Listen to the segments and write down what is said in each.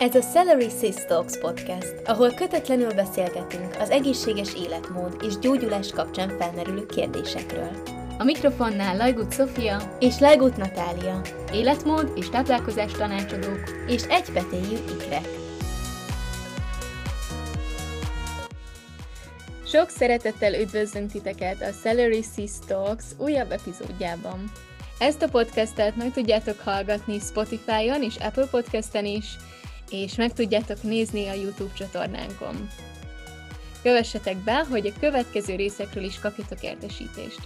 Ez a Celery Sis Talks podcast, ahol kötetlenül beszélgetünk az egészséges életmód és gyógyulás kapcsán felmerülő kérdésekről. A mikrofonnál Lajgut Sofia és Lajgut Natália, életmód és táplálkozás tanácsadók és egypetéjű ikrek. Sok szeretettel üdvözlünk titeket a Celery Sis Talks újabb epizódjában. Ezt a podcastet meg tudjátok hallgatni Spotify-on és Apple Podcast-en is, és meg tudjátok nézni a YouTube csatornánkon. Kövessetek be, hogy a következő részekről is kapjatok értesítést.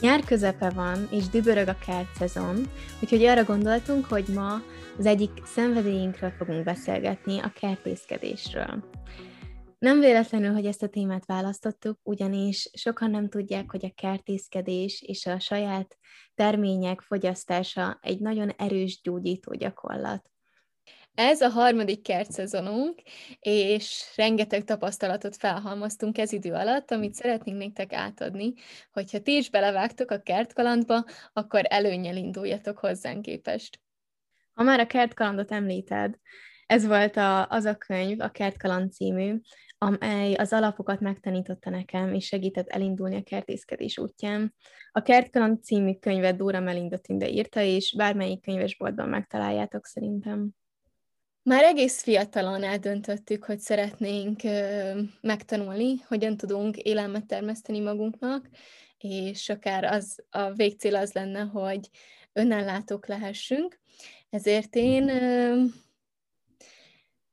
Nyár közepe van, és dübörög a kert szezon, úgyhogy arra gondoltunk, hogy ma az egyik szenvedélyünkről fogunk beszélgetni, a kertészkedésről. Nem véletlenül, hogy ezt a témát választottuk, ugyanis sokan nem tudják, hogy a kertészkedés és a saját termények fogyasztása egy nagyon erős gyógyító gyakorlat. Ez a harmadik kertszezonunk, és rengeteg tapasztalatot felhalmoztunk ez idő alatt, amit szeretnénk nektek átadni, hogyha ti is belevágtok a kertkalandba, akkor előnyel induljatok hozzánk képest. Ha már a kertkalandot említed, ez volt a, az a könyv, a Kertkaland című, amely az alapokat megtanította nekem, és segített elindulni a kertészkedés útján. A Kertkaland című könyvet Dóra Melinda Tünde írta, és bármelyik könyvesboltban megtaláljátok szerintem. Már egész fiatalon eldöntöttük, hogy szeretnénk megtanulni, hogyan tudunk élelmet termeszteni magunknak, és akár az a végcél az lenne, hogy önellátók lehessünk. Ezért én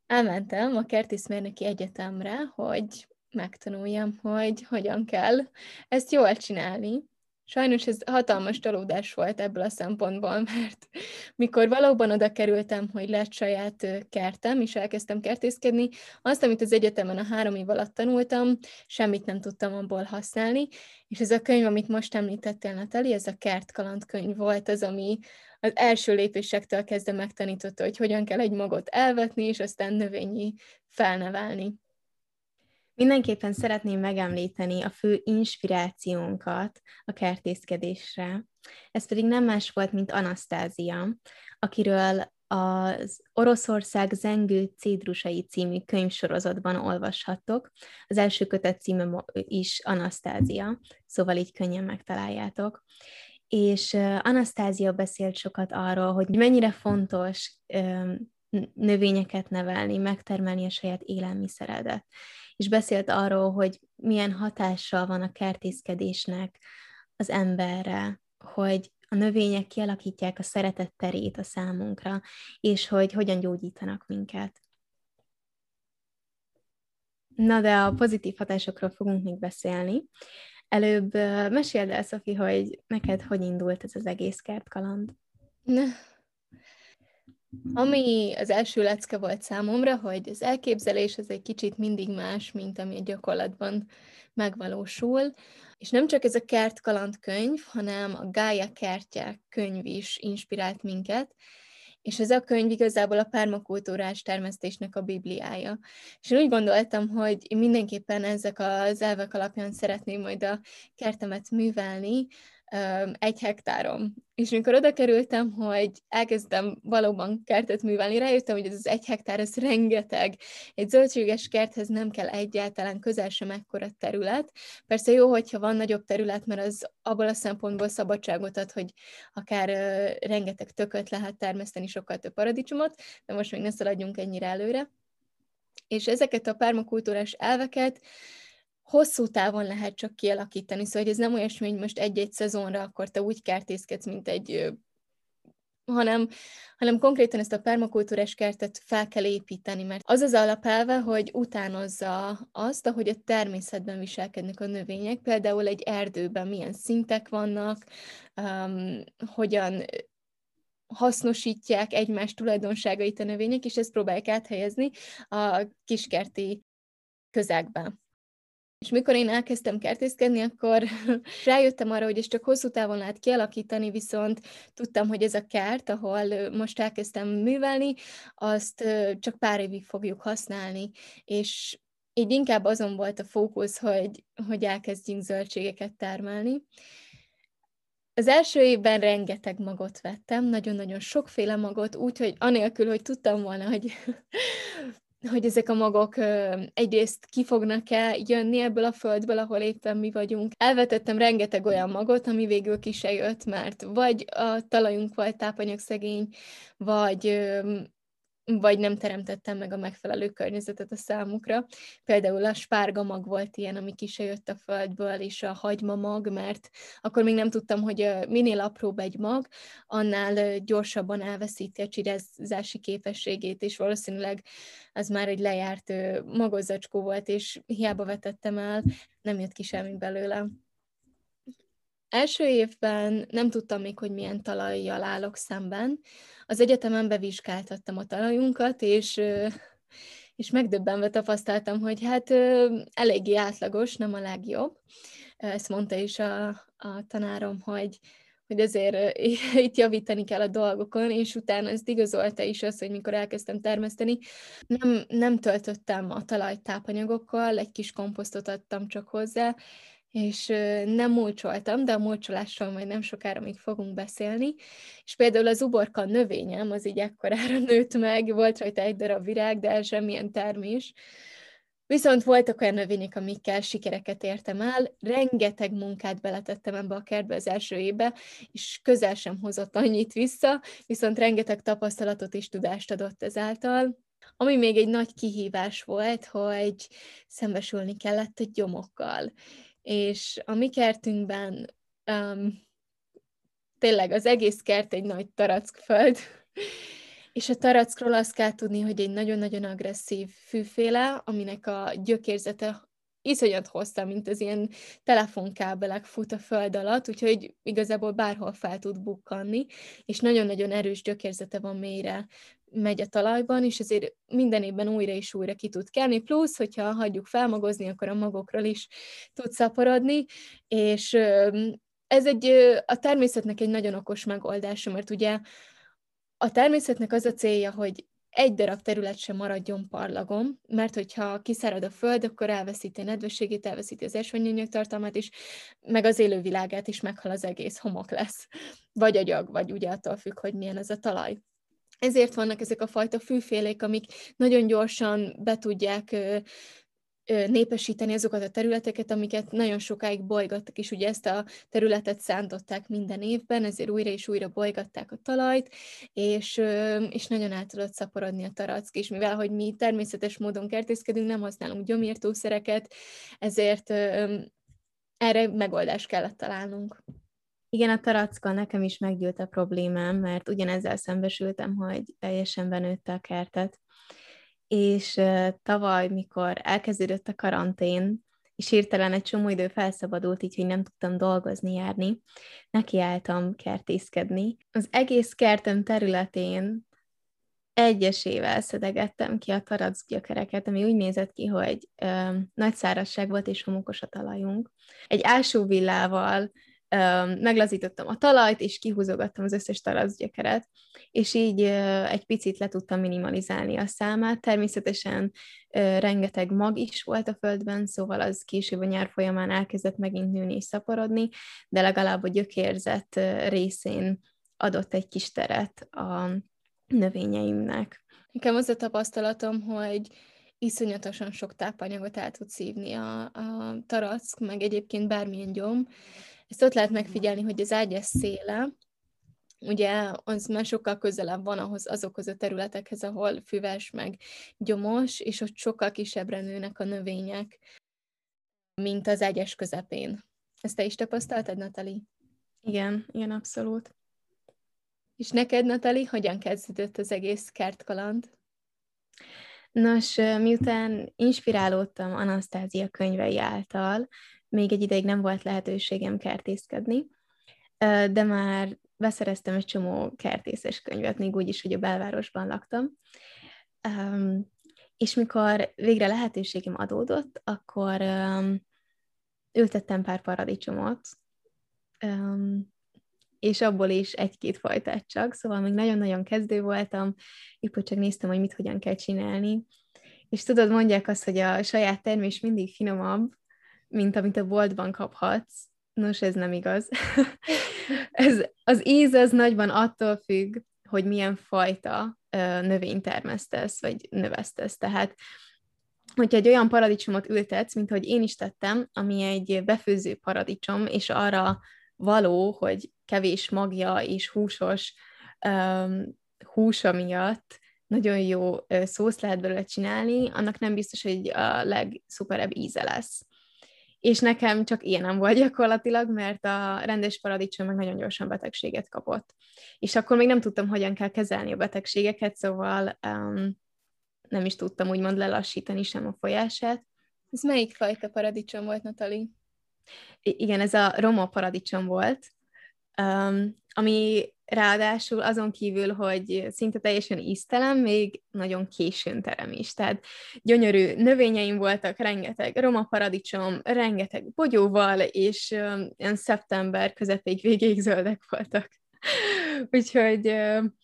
elmentem a kertészmérnöki egyetemre, hogy megtanuljam, hogy hogyan kell ezt jól csinálni. Sajnos ez hatalmas csalódás volt ebből a szempontból, mert mikor valóban oda kerültem, hogy lett saját kertem, és elkezdtem kertészkedni, azt, amit az egyetemen a három év alatt tanultam, semmit nem tudtam abból használni, és ez a könyv, amit most említettél, Natali, ez a kertkaland könyv volt az, ami az első lépésektől kezdve megtanította, hogy hogyan kell egy magot elvetni, és aztán növényi felnevelni. Mindenképpen szeretném megemlíteni a fő inspirációnkat a kertészkedésre. Ez pedig nem más volt, mint Anasztázia, akiről az Oroszország zengő cédrusai című könyvsorozatban olvashattok. Az első kötet címe is Anasztázia, szóval így könnyen megtaláljátok. És Anasztázia beszélt sokat arról, hogy mennyire fontos növényeket nevelni, megtermelni a saját élelmiszeredet és beszélt arról, hogy milyen hatással van a kertészkedésnek az emberre, hogy a növények kialakítják a szeretet terét a számunkra, és hogy hogyan gyógyítanak minket. Na, de a pozitív hatásokról fogunk még beszélni. Előbb meséld el, Szofi, hogy neked hogy indult ez az egész kertkaland? Ami az első lecke volt számomra, hogy az elképzelés az egy kicsit mindig más, mint ami a gyakorlatban megvalósul, és nem csak ez a kertkaland könyv, hanem a Gája kertják könyv is inspirált minket, és ez a könyv igazából a permakultúrás termesztésnek a bibliája. És én úgy gondoltam, hogy mindenképpen ezek az elvek alapján szeretném majd a kertemet művelni, egy hektárom. És amikor oda kerültem, hogy elkezdtem valóban kertet művelni, rájöttem, hogy ez az egy hektár, ez rengeteg. Egy zöldséges kerthez nem kell egyáltalán közel sem ekkora terület. Persze jó, hogyha van nagyobb terület, mert az abból a szempontból szabadságot ad, hogy akár rengeteg tököt lehet termeszteni, sokkal több paradicsomot, de most még ne szaladjunk ennyire előre. És ezeket a permakultúrás elveket hosszú távon lehet csak kialakítani, szóval ez nem olyasmi, hogy most egy-egy szezonra akkor te úgy kertészkedsz, mint egy hanem, hanem konkrétan ezt a permakultúrás kertet fel kell építeni, mert az az alapelve, hogy utánozza azt, ahogy a természetben viselkednek a növények, például egy erdőben milyen szintek vannak, um, hogyan hasznosítják egymás tulajdonságait a növények, és ezt próbálják áthelyezni a kiskerti közegbe. És mikor én elkezdtem kertészkedni, akkor rájöttem arra, hogy ezt csak hosszú távon lehet kialakítani, viszont tudtam, hogy ez a kert, ahol most elkezdtem művelni, azt csak pár évig fogjuk használni, és így inkább azon volt a fókusz, hogy, hogy elkezdjünk zöldségeket termelni. Az első évben rengeteg magot vettem, nagyon-nagyon sokféle magot, úgyhogy anélkül, hogy tudtam volna, hogy, hogy ezek a magok egyrészt ki fognak-e jönni ebből a földből, ahol éppen mi vagyunk. Elvetettem rengeteg olyan magot, ami végül ki se jött, mert vagy a talajunk volt tápanyagszegény, vagy vagy nem teremtettem meg a megfelelő környezetet a számukra. Például a spárga mag volt ilyen, ami ki se jött a földből, és a hagyma mag, mert akkor még nem tudtam, hogy minél apróbb egy mag, annál gyorsabban elveszíti a csirázási képességét, és valószínűleg az már egy lejárt magozzacskó volt, és hiába vetettem el, nem jött ki semmi belőle. Első évben nem tudtam még, hogy milyen talajjal állok szemben. Az egyetemen bevizsgáltattam a talajunkat, és, és megdöbbenve tapasztaltam, hogy hát eléggé átlagos, nem a legjobb. Ezt mondta is a, a tanárom, hogy, hogy azért itt javítani kell a dolgokon, és utána ezt igazolta is az, hogy mikor elkezdtem termeszteni, nem, nem töltöttem a talajt tápanyagokkal, egy kis komposztot adtam csak hozzá, és nem mulcsoltam, de a mulcsolásról majd nem sokára még fogunk beszélni. És például az uborka növényem, az így ekkorára nőtt meg, volt rajta egy darab virág, de semmilyen termés. Viszont voltak olyan növények, amikkel sikereket értem el, rengeteg munkát beletettem ebbe a kertbe az első évbe, és közel sem hozott annyit vissza, viszont rengeteg tapasztalatot és tudást adott ezáltal. Ami még egy nagy kihívás volt, hogy szembesülni kellett a gyomokkal és a mi kertünkben um, tényleg az egész kert egy nagy tarackföld, és a tarackról azt kell tudni, hogy egy nagyon-nagyon agresszív fűféle, aminek a gyökérzete iszonyat hossza, mint az ilyen telefonkábelek fut a föld alatt, úgyhogy igazából bárhol fel tud bukkanni, és nagyon-nagyon erős gyökérzete van mélyre megy a talajban, és ezért minden évben újra és újra ki tud kelni, plusz, hogyha hagyjuk felmagozni, akkor a magokról is tud szaporodni, és ez egy, a természetnek egy nagyon okos megoldása, mert ugye a természetnek az a célja, hogy egy darab terület sem maradjon parlagon, mert hogyha kiszárad a föld, akkor elveszíti a nedvességét, elveszíti az esőanyagok tartalmát is, meg az élővilágát is meghal az egész, homok lesz. Vagy agyag, vagy ugye attól függ, hogy milyen ez a talaj. Ezért vannak ezek a fajta fűfélék, amik nagyon gyorsan be tudják népesíteni azokat a területeket, amiket nagyon sokáig bolygattak, és ugye ezt a területet szántották minden évben, ezért újra és újra bolygatták a talajt, és, és nagyon át tudott szaporodni a tarack, és mivel, hogy mi természetes módon kertészkedünk, nem használunk gyomírtószereket, ezért erre megoldást kellett találnunk. Igen, a tarackkal nekem is meggyűlt a problémám, mert ugyanezzel szembesültem, hogy teljesen benőtte a kertet. És tavaly, mikor elkezdődött a karantén, és hirtelen egy csomó idő felszabadult, így, hogy nem tudtam dolgozni, járni, nekiálltam kertészkedni. Az egész kertem területén egyesével szedegettem ki a tarac gyökereket, ami úgy nézett ki, hogy ö, nagy szárazság volt és homokos a talajunk. Egy ásóvillával meglazítottam a talajt, és kihúzogattam az összes talajgyökeret, és így egy picit le tudtam minimalizálni a számát. Természetesen rengeteg mag is volt a földben, szóval az később a nyár folyamán elkezdett megint nőni és szaporodni, de legalább a gyökérzet részén adott egy kis teret a növényeimnek. Nekem az a tapasztalatom, hogy iszonyatosan sok tápanyagot el tud szívni a, a tarack, meg egyébként bármilyen gyom, ezt ott lehet megfigyelni, hogy az ágyas széle, ugye az már sokkal közelebb van ahhoz, azokhoz a területekhez, ahol füves, meg gyomos, és ott sokkal kisebbre nőnek a növények, mint az ágyas közepén. Ezt te is tapasztaltad, Natali? Igen, igen, abszolút. És neked, Natali, hogyan kezdődött az egész kertkaland? Nos, miután inspirálódtam Anasztázia könyvei által, még egy ideig nem volt lehetőségem kertészkedni, de már beszereztem egy csomó kertészes könyvet, még úgy is, hogy a belvárosban laktam. És mikor végre lehetőségem adódott, akkor ültettem pár paradicsomot, és abból is egy-két fajtát csak, szóval még nagyon-nagyon kezdő voltam, épp csak néztem, hogy mit hogyan kell csinálni. És tudod, mondják azt, hogy a saját termés mindig finomabb, mint amit a boltban kaphatsz. Nos, ez nem igaz. Ez, az íz az nagyban attól függ, hogy milyen fajta növényt termesztesz, vagy növesztesz. Tehát hogyha egy olyan paradicsomot ültetsz, mint hogy én is tettem, ami egy befőző paradicsom, és arra való, hogy kevés magja és húsos um, húsa miatt nagyon jó szósz lehet belőle csinálni, annak nem biztos, hogy a legszuperebb íze lesz. És nekem csak ilyen nem volt gyakorlatilag, mert a rendes paradicsom meg nagyon gyorsan betegséget kapott. És akkor még nem tudtam, hogyan kell kezelni a betegségeket, szóval um, nem is tudtam úgymond lelassítani sem a folyását. Ez melyik fajta paradicsom volt, Natali? I- igen, ez a roma paradicsom volt, um, ami ráadásul azon kívül, hogy szinte teljesen íztelen, még nagyon későn terem is. Tehát gyönyörű növényeim voltak, rengeteg roma paradicsom, rengeteg bogyóval, és um, ilyen szeptember közepéig végéig zöldek voltak. Úgyhogy um,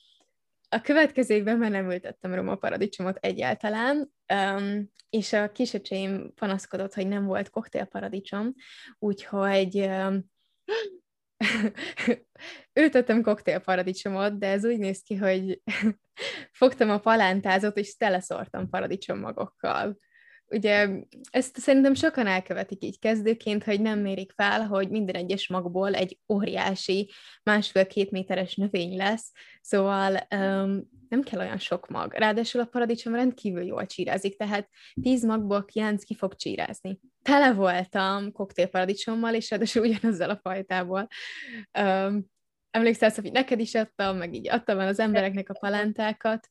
a következő évben már nem ültettem roma paradicsomot egyáltalán, um, és a kisöcseim panaszkodott, hogy nem volt koktélparadicsom, úgyhogy um, ültettem koktélparadicsomot, de ez úgy néz ki, hogy fogtam a palántázot, és teleszortam magokkal ugye ezt szerintem sokan elkövetik így kezdőként, hogy nem mérik fel, hogy minden egyes magból egy óriási, másfél-két méteres növény lesz, szóval um, nem kell olyan sok mag. Ráadásul a paradicsom rendkívül jól csírázik, tehát tíz magból kilenc ki fog csírázni. Tele voltam koktélparadicsommal, és ráadásul ugyanazzal a fajtából. Um, emlékszel, hogy neked is adtam, meg így adtam el az embereknek a palántákat,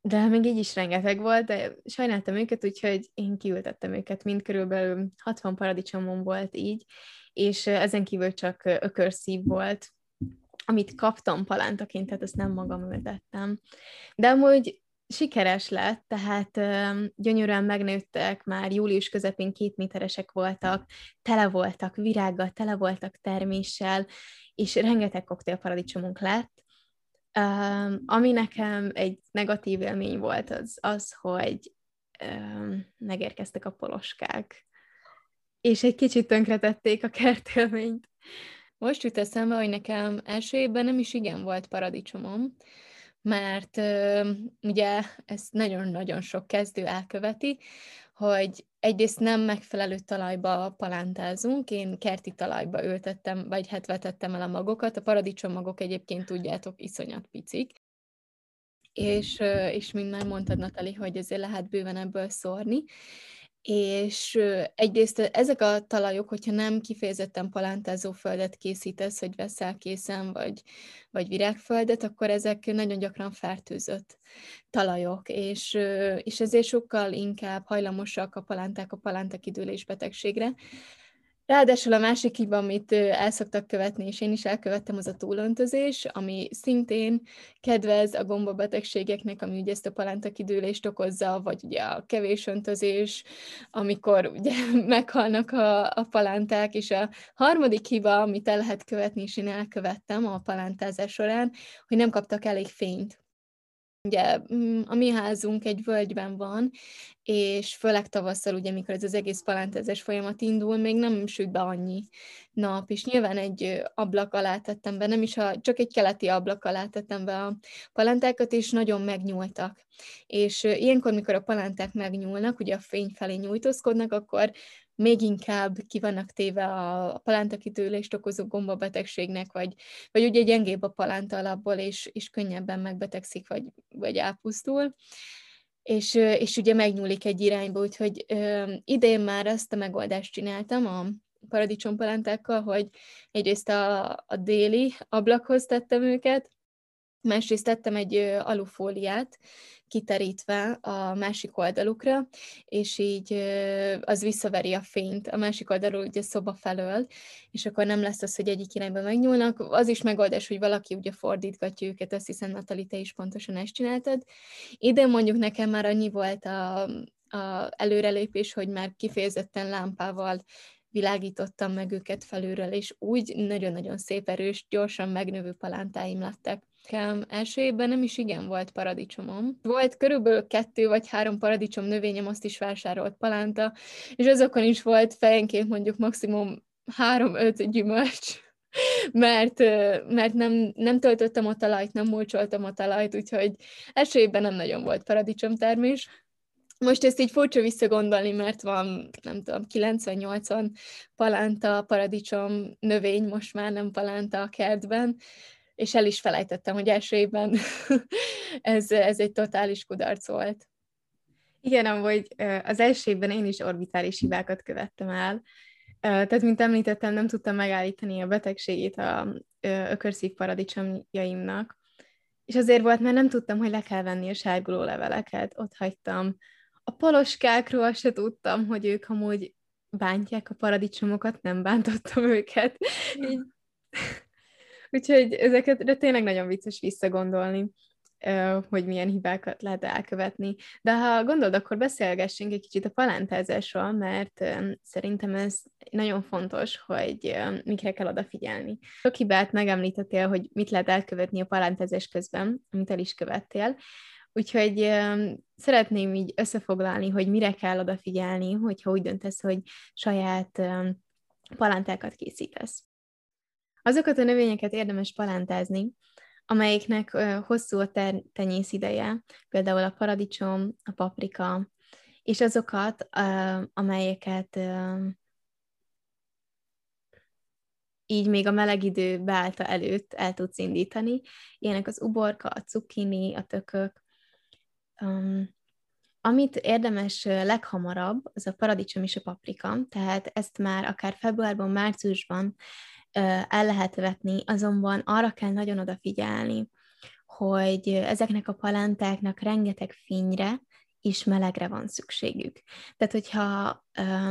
de még így is rengeteg volt, de sajnáltam őket, úgyhogy én kiültettem őket, mind körülbelül 60 paradicsomon volt így, és ezen kívül csak ökörszív volt, amit kaptam palántaként, tehát ezt nem magam ültettem. De amúgy sikeres lett, tehát gyönyörűen megnőttek, már július közepén két méteresek voltak, tele voltak virággal, tele voltak terméssel, és rengeteg koktélparadicsomunk lett, Um, ami nekem egy negatív élmény volt, az az, hogy um, megérkeztek a poloskák, és egy kicsit tönkretették a kertélményt. Most jut eszembe, hogy nekem első évben nem is igen volt paradicsomom, mert ugye ezt nagyon-nagyon sok kezdő elköveti, hogy egyrészt nem megfelelő talajba palántázunk, én kerti talajba ültettem, vagy hát vetettem el a magokat, a paradicsom magok egyébként tudjátok, iszonyat picik, és, és mint már mondtad, Natali, hogy azért lehet bőven ebből szórni, és egyrészt ezek a talajok, hogyha nem kifejezetten palántázó földet készítesz, hogy veszel készen, vagy, vagy virágföldet, akkor ezek nagyon gyakran fertőzött talajok, és, és ezért sokkal inkább hajlamosak a palánták a palántakidőlés betegségre. Ráadásul a másik hiba, amit el szoktak követni, és én is elkövettem, az a túlöntözés, ami szintén kedvez a gombabetegségeknek, ami ugye ezt a palántakidőlést okozza, vagy ugye a kevés öntözés, amikor ugye meghalnak a, a palánták, és a harmadik hiba, amit el lehet követni, és én elkövettem a palántázás során, hogy nem kaptak elég fényt. Ugye mm, a mi házunk egy völgyben van, és főleg tavasszal, ugye, mikor ez az egész palántezes folyamat indul, még nem süt be annyi nap, és nyilván egy ablak alá tettem be, nem is a, csak egy keleti ablak alá tettem be a palántákat, és nagyon megnyúltak. És ilyenkor, mikor a palánták megnyúlnak, ugye a fény felé nyújtózkodnak, akkor még inkább ki vannak téve a, palántakitőlést okozó gombabetegségnek, vagy, vagy ugye gyengébb a palánta alapból, és, és könnyebben megbetegszik, vagy, vagy elpusztul. És, és ugye megnyúlik egy irányba, úgyhogy ö, idén már ezt a megoldást csináltam a paradicsompalántákkal, hogy egyrészt a, a déli ablakhoz tettem őket, másrészt tettem egy alufóliát, kiterítve a másik oldalukra, és így az visszaveri a fényt a másik oldalról, ugye szoba felől, és akkor nem lesz az, hogy egyik irányba megnyúlnak. Az is megoldás, hogy valaki ugye fordítgatja őket, azt hiszem, Natali, te is pontosan ezt csináltad. Ide mondjuk nekem már annyi volt a, a előrelépés, hogy már kifejezetten lámpával világítottam meg őket felülről, és úgy nagyon-nagyon szép, erős, gyorsan megnövő palántáim lettek. Nekem első évben nem is igen volt paradicsomom. Volt körülbelül kettő vagy három paradicsom növényem, azt is vásárolt palánta, és azokon is volt fejenként mondjuk maximum három-öt gyümölcs. mert, mert nem, nem töltöttem a talajt, nem mulcsoltam a talajt, úgyhogy első évben nem nagyon volt paradicsomtermés. Most ezt így furcsa visszagondolni, mert van, nem tudom, 90-80 palánta, paradicsom növény, most már nem palánta a kertben, és el is felejtettem, hogy első évben ez, ez egy totális kudarc volt. Igen, amúgy az első évben én is orbitális hibákat követtem el. Tehát, mint említettem, nem tudtam megállítani a betegségét a ökörszív paradicsomjaimnak, és azért volt, mert nem tudtam, hogy le kell venni a sárguló leveleket, ott hagytam. A poloskákról se tudtam, hogy ők amúgy bántják a paradicsomokat, nem bántottam őket. Így... Úgyhogy ezeket tényleg nagyon vicces visszagondolni hogy milyen hibákat lehet elkövetni. De ha gondolod, akkor beszélgessünk egy kicsit a palántázásról, mert szerintem ez nagyon fontos, hogy mikre kell odafigyelni. Sok hibát megemlítettél, hogy mit lehet elkövetni a palántázás közben, amit el is követtél, Úgyhogy szeretném így összefoglalni, hogy mire kell odafigyelni, hogyha úgy döntesz, hogy saját palántákat készítesz. Azokat a növényeket érdemes palántázni, amelyiknek hosszú a tenyész ideje, például a paradicsom, a paprika, és azokat, amelyeket így még a meleg idő beállta előtt el tudsz indítani. Ilyenek az uborka, a cukkini, a tökök. Um, amit érdemes leghamarabb, az a paradicsom és a paprika, tehát ezt már akár februárban, márciusban el lehet vetni, azonban arra kell nagyon odafigyelni, hogy ezeknek a palántáknak rengeteg fényre és melegre van szükségük. Tehát, hogyha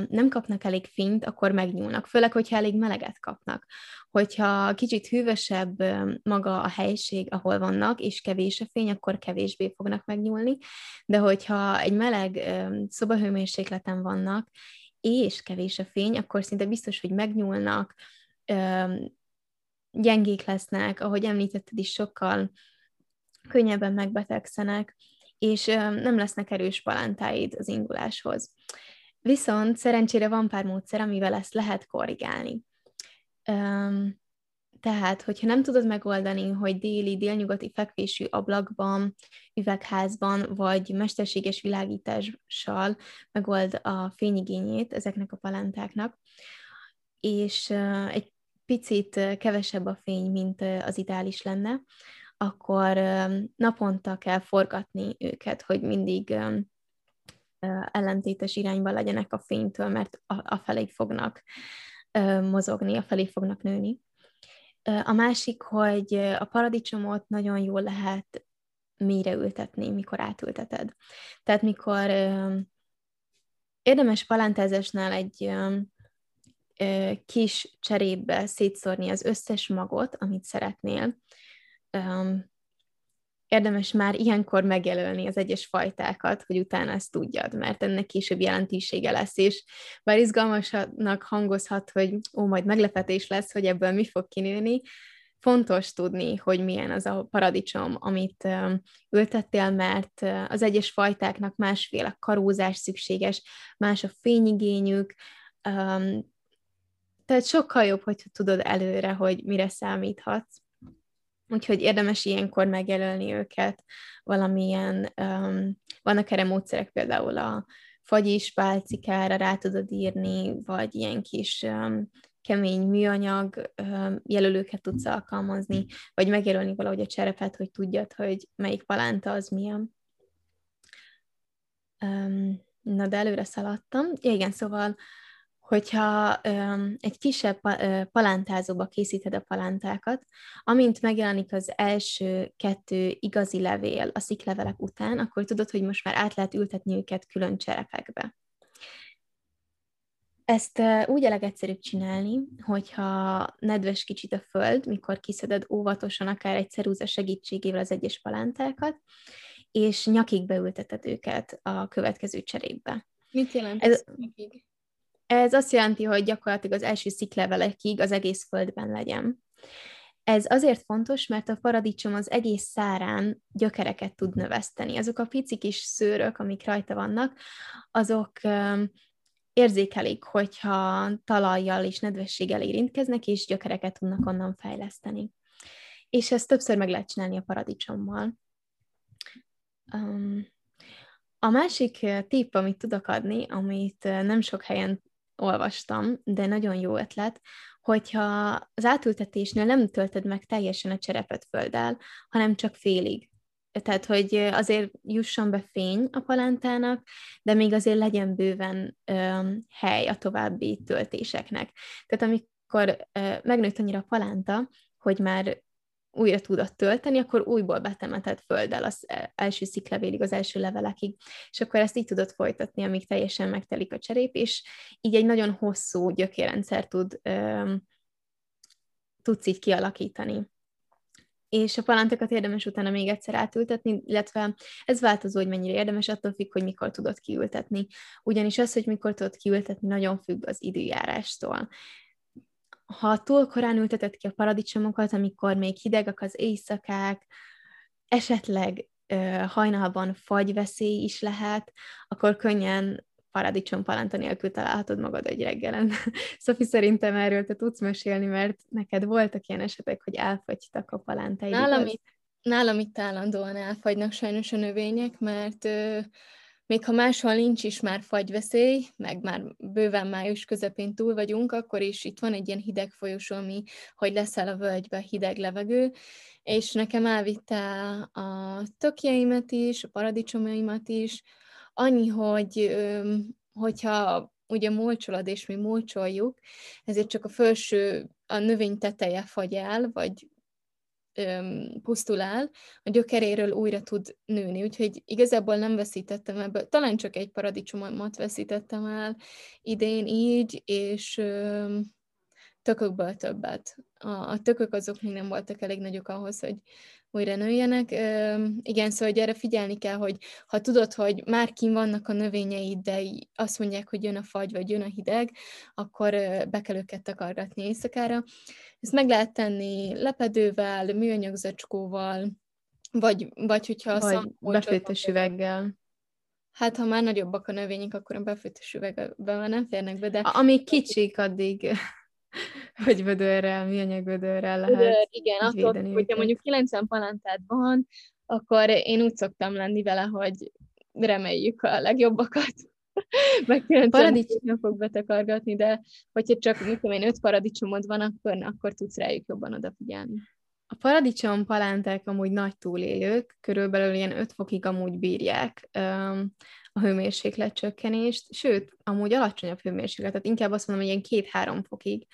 nem kapnak elég fényt, akkor megnyúlnak, főleg, hogyha elég meleget kapnak. Hogyha kicsit hűvösebb maga a helység, ahol vannak, és kevés a fény, akkor kevésbé fognak megnyúlni, de hogyha egy meleg szobahőmérsékleten vannak, és kevés a fény, akkor szinte biztos, hogy megnyúlnak, gyengék lesznek, ahogy említetted is, sokkal könnyebben megbetegszenek, és nem lesznek erős palántáid az induláshoz. Viszont szerencsére van pár módszer, amivel ezt lehet korrigálni. Tehát, hogyha nem tudod megoldani, hogy déli, délnyugati fekvésű ablakban, üvegházban, vagy mesterséges világítással megold a fényigényét ezeknek a palántáknak, és egy picit kevesebb a fény, mint az ideális lenne, akkor naponta kell forgatni őket, hogy mindig ellentétes irányba legyenek a fénytől, mert a felé fognak mozogni, a felé fognak nőni. A másik, hogy a paradicsomot nagyon jól lehet mélyre ültetni, mikor átülteted. Tehát mikor érdemes palántázásnál egy kis cserébe szétszórni az összes magot, amit szeretnél. Érdemes már ilyenkor megjelölni az egyes fajtákat, hogy utána ezt tudjad, mert ennek később jelentősége lesz, és bár izgalmasnak hangozhat, hogy ó, majd meglepetés lesz, hogy ebből mi fog kinőni, fontos tudni, hogy milyen az a paradicsom, amit ültettél, mert az egyes fajtáknak másféle karózás szükséges, más a fényigényük, tehát sokkal jobb, hogyha tudod előre, hogy mire számíthatsz. Úgyhogy érdemes ilyenkor megjelölni őket valamilyen, um, vannak erre módszerek, például a fagyis pálcikára rá tudod írni, vagy ilyen kis um, kemény műanyag um, jelölőket tudsz alkalmazni, vagy megjelölni valahogy a cserepet, hogy tudjad, hogy melyik palánta az milyen. Um, na, de előre szaladtam. Ja, igen, szóval hogyha um, egy kisebb palántázóba készíted a palántákat, amint megjelenik az első kettő igazi levél a sziklevelek után, akkor tudod, hogy most már át lehet ültetni őket külön cserepekbe. Ezt úgy a legegyszerűbb csinálni, hogyha nedves kicsit a föld, mikor kiszeded óvatosan, akár egy cerúza segítségével az egyes palántákat, és nyakig beülteted őket a következő cserépbe. Mit jelent ez? Nyakig? Ez azt jelenti, hogy gyakorlatilag az első sziklevelekig az egész földben legyen. Ez azért fontos, mert a paradicsom az egész szárán gyökereket tud növeszteni. Azok a pici kis szőrök, amik rajta vannak, azok érzékelik, hogyha talajjal és nedvességgel érintkeznek, és gyökereket tudnak onnan fejleszteni. És ezt többször meg lehet csinálni a paradicsommal. A másik tipp, amit tudok adni, amit nem sok helyen olvastam, de nagyon jó ötlet, hogyha az átültetésnél nem töltöd meg teljesen a cserepet földdel, hanem csak félig. Tehát, hogy azért jusson be fény a palántának, de még azért legyen bőven ö, hely a további töltéseknek. Tehát amikor ö, megnőtt annyira a palánta, hogy már újra tudod tölteni, akkor újból betemeted földdel az első sziklevélig, az első levelekig, és akkor ezt így tudod folytatni, amíg teljesen megtelik a cserép, és így egy nagyon hosszú gyökérrendszer tud, um, tudsz így kialakítani. És a palántokat érdemes utána még egyszer átültetni, illetve ez változó, hogy mennyire érdemes, attól függ, hogy mikor tudod kiültetni. Ugyanis az, hogy mikor tudod kiültetni, nagyon függ az időjárástól ha túl korán ülteted ki a paradicsomokat, amikor még hidegek az éjszakák, esetleg ö, hajnalban fagyveszély is lehet, akkor könnyen paradicsom palánta nélkül találhatod magad egy reggelen. Szofi, szerintem erről te tudsz mesélni, mert neked voltak ilyen esetek, hogy elfagytak a palántáid. Nálam, itt, nálam itt állandóan elfagynak sajnos a növények, mert ö, még ha máshol nincs is már fagyveszély, meg már bőven május közepén túl vagyunk, akkor is itt van egy ilyen hideg folyosó, ami, hogy leszel a völgybe hideg levegő, és nekem elvitte a tökjeimet is, a paradicsomaimat is, annyi, hogy hogyha ugye molcsolod, és mi molcsoljuk, ezért csak a felső, a növény teteje fagy el, vagy öm, pusztul el, a gyökeréről újra tud nőni. Úgyhogy igazából nem veszítettem ebből, talán csak egy paradicsomat veszítettem el idén így, és öm, tökökből többet. A, a tökök azok még nem voltak elég nagyok ahhoz, hogy újra nőjenek. Igen, szóval hogy erre figyelni kell, hogy ha tudod, hogy már kim vannak a növényeid, de azt mondják, hogy jön a fagy, vagy jön a hideg, akkor be kell őket takargatni éjszakára. Ezt meg lehet tenni lepedővel, műanyag zacskóval, vagy, vagy hogyha a vagy befőttes üveggel. Hát, ha már nagyobbak a növények, akkor a befőttes üvegbe nem férnek be, de... Amíg kicsik, addig hogy vödörrel, műanyag vödörrel lehet Vödör, igen, attól, hogyha őket. mondjuk 90 palántát van, akkor én úgy szoktam lenni vele, hogy reméljük a legjobbakat. meg 90 Paradics... nem fog betakargatni, de hogyha csak, mit tudom én, öt paradicsomod van, akkor, akkor tudsz rájuk jobban odafigyelni. A paradicsom palánták amúgy nagy túlélők, körülbelül ilyen 5 fokig amúgy bírják a hőmérséklet csökkenést, sőt, amúgy alacsonyabb hőmérsékletet, inkább azt mondom, hogy ilyen 2-3 fokig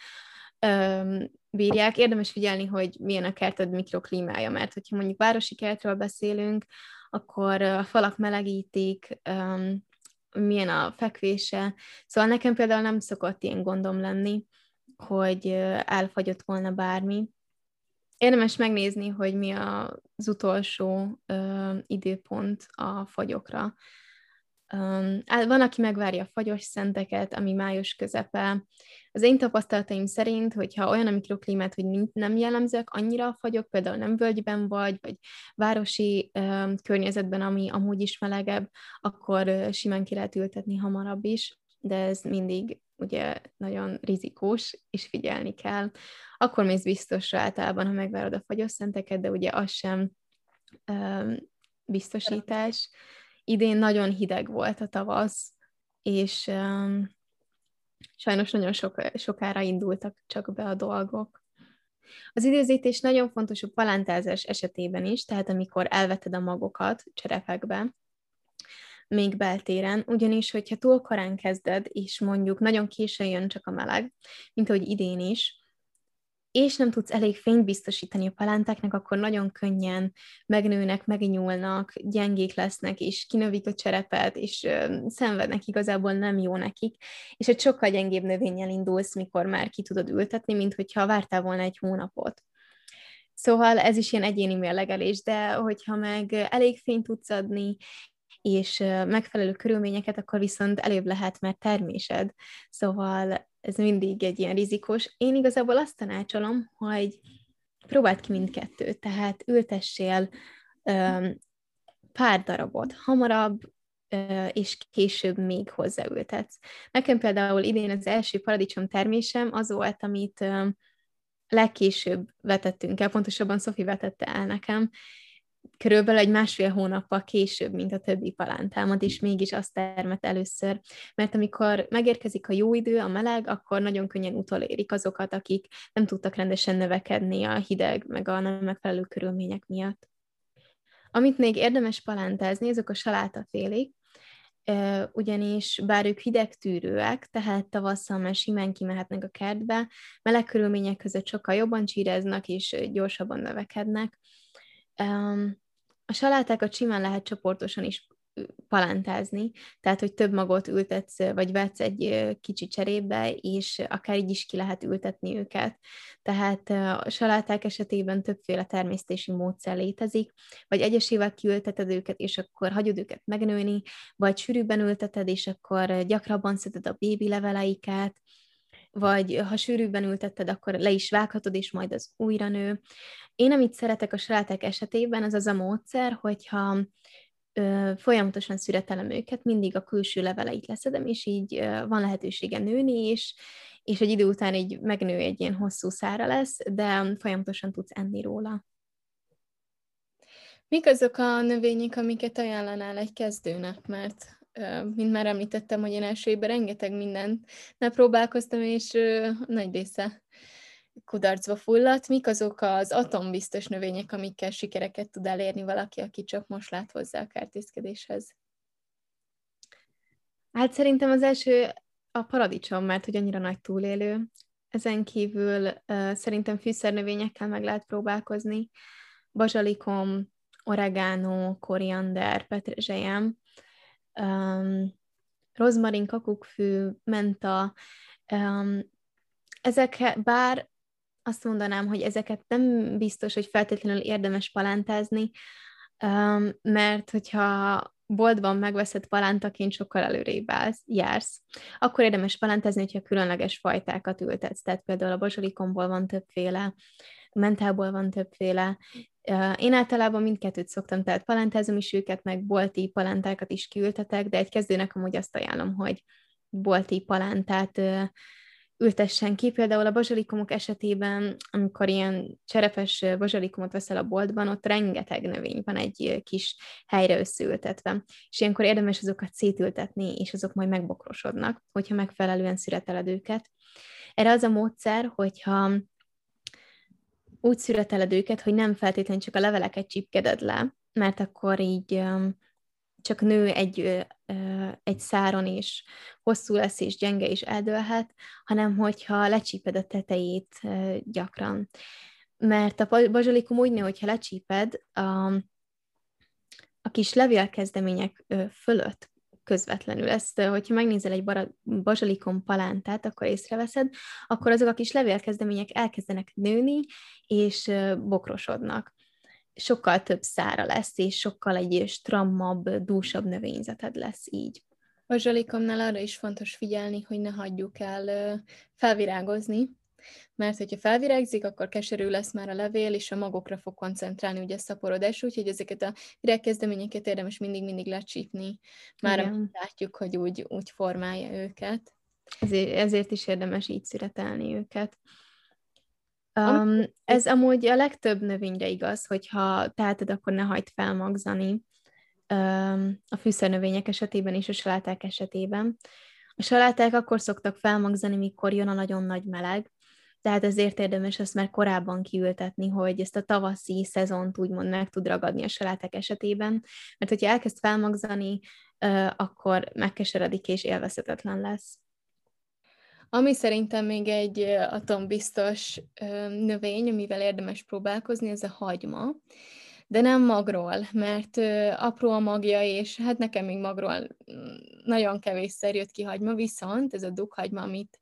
um, bírják. Érdemes figyelni, hogy milyen a kerted mikroklímája, mert hogyha mondjuk városi kertről beszélünk, akkor a falak melegítik, um, milyen a fekvése. Szóval nekem például nem szokott ilyen gondom lenni, hogy elfagyott volna bármi. Érdemes megnézni, hogy mi az utolsó uh, időpont a fagyokra. Van, aki megvárja a fagyos szenteket, ami május közepe. Az én tapasztalataim szerint, hogyha olyan a mikroklímát, hogy nem jellemzőek annyira a fagyok, például nem völgyben vagy, vagy városi um, környezetben, ami amúgy is melegebb, akkor simán ki lehet ültetni hamarabb is, de ez mindig ugye nagyon rizikós, és figyelni kell. Akkor mész biztosra általában, ha megvárod a fagyos szenteket, de ugye az sem um, biztosítás. Idén nagyon hideg volt a tavasz, és um, sajnos nagyon sok, sokára indultak csak be a dolgok. Az időzítés nagyon fontos a palántázás esetében is, tehát amikor elveted a magokat cserepekbe, még beltéren, ugyanis, hogyha túl korán kezded, és mondjuk nagyon későn jön csak a meleg, mint ahogy idén is, és nem tudsz elég fényt biztosítani a palántáknak, akkor nagyon könnyen megnőnek, megnyúlnak, gyengék lesznek, és kinövik a cserepet, és ö, szenvednek, igazából nem jó nekik, és egy sokkal gyengébb növényel indulsz, mikor már ki tudod ültetni, mint hogyha vártál volna egy hónapot. Szóval ez is ilyen egyéni mérlegelés, de hogyha meg elég fényt tudsz adni, és megfelelő körülményeket, akkor viszont előbb lehet, mert termésed. Szóval ez mindig egy ilyen rizikós. Én igazából azt tanácsolom, hogy próbáld ki mindkettőt, tehát ültessél um, pár darabot hamarabb, és később még hozzáültetsz. Nekem például idén az első paradicsom termésem az volt, amit legkésőbb vetettünk el, pontosabban Szofi vetette el nekem, körülbelül egy másfél hónappal később, mint a többi palántámat, és mégis azt termet először. Mert amikor megérkezik a jó idő, a meleg, akkor nagyon könnyen utolérik azokat, akik nem tudtak rendesen növekedni a hideg, meg a nem megfelelő körülmények miatt. Amit még érdemes palántázni, azok a salátafélék, ugyanis bár ők hidegtűrőek, tehát tavasszal már simán kimehetnek a kertbe, meleg körülmények között sokkal jobban csíreznek és gyorsabban növekednek. A salátákat simán lehet csoportosan is palántázni, tehát hogy több magot ültetsz, vagy vetsz egy kicsi cserébe, és akár így is ki lehet ültetni őket. Tehát a saláták esetében többféle termesztési módszer létezik, vagy egyesével kiülteted őket, és akkor hagyod őket megnőni, vagy sűrűbben ülteted, és akkor gyakrabban szeded a bébi leveleiket, vagy ha sűrűbben ültetted, akkor le is vághatod, és majd az újra nő. Én, amit szeretek a saláták esetében, az az a módszer, hogyha ö, folyamatosan szüretelem őket, mindig a külső leveleit leszedem, és így ö, van lehetősége nőni is, és egy idő után így megnő egy ilyen hosszú szára lesz, de folyamatosan tudsz enni róla. Mik azok a növények, amiket ajánlanál egy kezdőnek? Mert mint már említettem, hogy én első évben rengeteg mindent próbálkoztam, és nagy része kudarcba fulladt. Mik azok az atombiztos növények, amikkel sikereket tud elérni valaki, aki csak most lát hozzá a kertészkedéshez? Hát szerintem az első a paradicsom, mert hogy annyira nagy túlélő. Ezen kívül szerintem fűszernövényekkel meg lehet próbálkozni. Bazsalikom, oregano, koriander, petrezselyem, um, rozmarin, kakukkfű, menta, um, ezek, bár azt mondanám, hogy ezeket nem biztos, hogy feltétlenül érdemes palántázni, um, mert hogyha boltban megveszed palántaként, sokkal előrébb állsz, jársz. Akkor érdemes palántázni, hogyha különleges fajtákat ültetsz. Tehát például a bazsalikomból van többféle, mentából van többféle. Én általában mindkettőt szoktam, tehát palántázom is őket, meg bolti palántákat is kiültetek, de egy kezdőnek amúgy azt ajánlom, hogy bolti palántát ültessen ki. Például a bazsalikomok esetében, amikor ilyen cserepes bazsalikomot veszel a boltban, ott rengeteg növény van egy kis helyre összeültetve. És ilyenkor érdemes azokat szétültetni, és azok majd megbokrosodnak, hogyha megfelelően szüreteled őket. Erre az a módszer, hogyha úgy szüreteled őket, hogy nem feltétlenül csak a leveleket csípkeded le, mert akkor így csak nő egy, egy száron, és hosszú lesz, és gyenge, és eldőlhet, hanem hogyha lecsíped a tetejét gyakran. Mert a bazsalikum úgy nő, hogyha lecsíped a, a kis levélkezdemények fölött közvetlenül. Ezt, hogyha megnézel egy bazsalikom palántát, akkor észreveszed, akkor azok a kis levélkezdemények elkezdenek nőni, és bokrosodnak sokkal több szára lesz, és sokkal egy strammabb, dúsabb növényzeted lesz így. A zsalikomnál arra is fontos figyelni, hogy ne hagyjuk el felvirágozni, mert hogyha felvirágzik, akkor keserű lesz már a levél, és a magokra fog koncentrálni ugye a szaporodás, úgyhogy ezeket a virágkezdeményeket érdemes mindig-mindig lecsípni, már Igen. látjuk, hogy úgy, úgy formálja őket. Ezért, ezért is érdemes így szüretelni őket. Um, ez amúgy a legtöbb növényre igaz, hogyha teheted, akkor ne hagyd felmagzani um, a fűszernövények esetében és a saláták esetében. A saláták akkor szoktak felmagzani, mikor jön a nagyon nagy meleg, tehát ezért érdemes ezt már korábban kiültetni, hogy ezt a tavaszi szezont úgymond meg tud ragadni a saláták esetében, mert hogyha elkezd felmagzani, akkor megkeseredik és élvezetetlen lesz. Ami szerintem még egy atombiztos növény, amivel érdemes próbálkozni, ez a hagyma. De nem magról, mert apró a magja, és hát nekem még magról mm, nagyon kevésszer jött ki hagyma, viszont ez a dughagyma, amit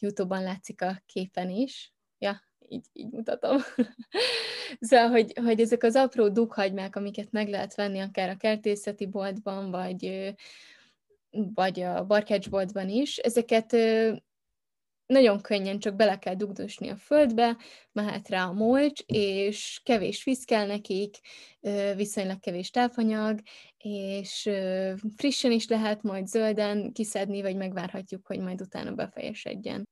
YouTube-on látszik a képen is, ja, így, így mutatom. szóval, hogy, hogy ezek az apró dughagymák, amiket meg lehet venni akár a kertészeti boltban, vagy, vagy a barkácsboltban is, ezeket nagyon könnyen csak bele kell dugdosni a földbe, mehet rá a molcs, és kevés víz kell nekik, viszonylag kevés tápanyag, és frissen is lehet majd zölden kiszedni, vagy megvárhatjuk, hogy majd utána befejesedjen.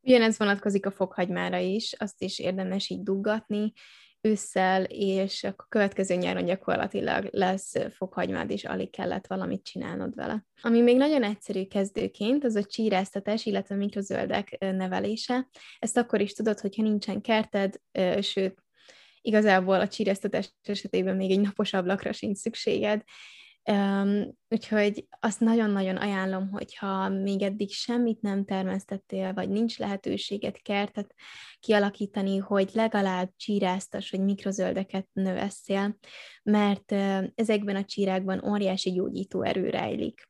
Ugyanez vonatkozik a fokhagymára is, azt is érdemes így duggatni, ősszel, és a következő nyáron gyakorlatilag lesz fokhagymád, és alig kellett valamit csinálnod vele. Ami még nagyon egyszerű kezdőként, az a csíráztatás, illetve a mikrozöldek nevelése. Ezt akkor is tudod, hogyha nincsen kerted, sőt, igazából a csíráztatás esetében még egy napos ablakra sincs szükséged, úgyhogy azt nagyon-nagyon ajánlom, hogyha még eddig semmit nem termesztettél, vagy nincs lehetőséget kertet kialakítani, hogy legalább csíráztas, vagy mikrozöldeket növesszél, mert ezekben a csírákban óriási gyógyító erő rejlik.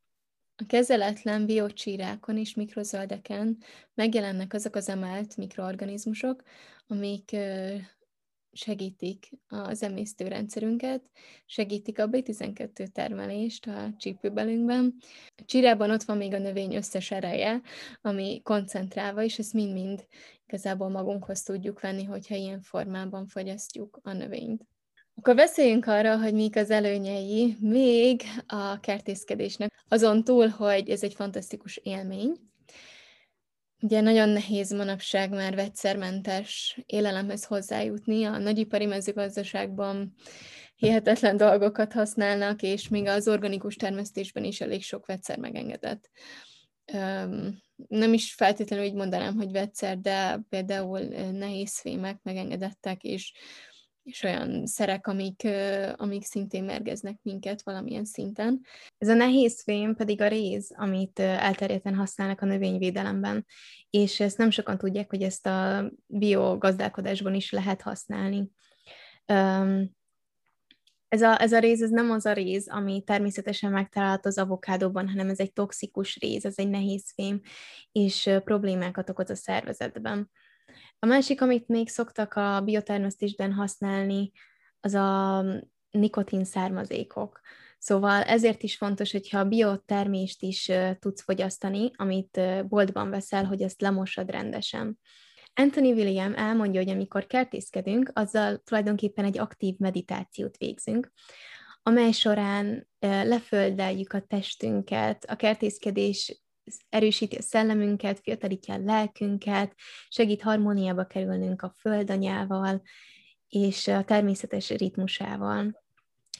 A kezeletlen biocsírákon és mikrozöldeken megjelennek azok az emelt mikroorganizmusok, amik segítik az emésztőrendszerünket, segítik a B12 termelést a csípőbelünkben. A csirában ott van még a növény összes ereje, ami koncentrálva, és ezt mind-mind igazából magunkhoz tudjuk venni, hogyha ilyen formában fogyasztjuk a növényt. Akkor beszéljünk arra, hogy mik az előnyei még a kertészkedésnek. Azon túl, hogy ez egy fantasztikus élmény, Ugye nagyon nehéz manapság már vegyszermentes élelemhez hozzájutni. A nagyipari mezőgazdaságban hihetetlen dolgokat használnak, és még az organikus termesztésben is elég sok vegyszer megengedett. Nem is feltétlenül így mondanám, hogy vegyszer, de például nehéz fémek megengedettek, és és olyan szerek, amik, amik szintén mergeznek minket valamilyen szinten. Ez a nehéz fém pedig a réz, amit elterjedten használnak a növényvédelemben, és ezt nem sokan tudják, hogy ezt a biogazdálkodásban is lehet használni. Ez a, ez a réz, ez nem az a réz, ami természetesen megtalálható az avokádóban, hanem ez egy toxikus réz, ez egy nehéz fém, és problémákat okoz a szervezetben. A másik, amit még szoktak a biotermesztésben használni, az a nikotin származékok. Szóval ezért is fontos, hogyha a biotermést is tudsz fogyasztani, amit boltban veszel, hogy ezt lemossad rendesen. Anthony William elmondja, hogy amikor kertészkedünk, azzal tulajdonképpen egy aktív meditációt végzünk, amely során leföldeljük a testünket, a kertészkedés erősíti a szellemünket, fiatalítja a lelkünket, segít harmóniába kerülnünk a földanyával és a természetes ritmusával.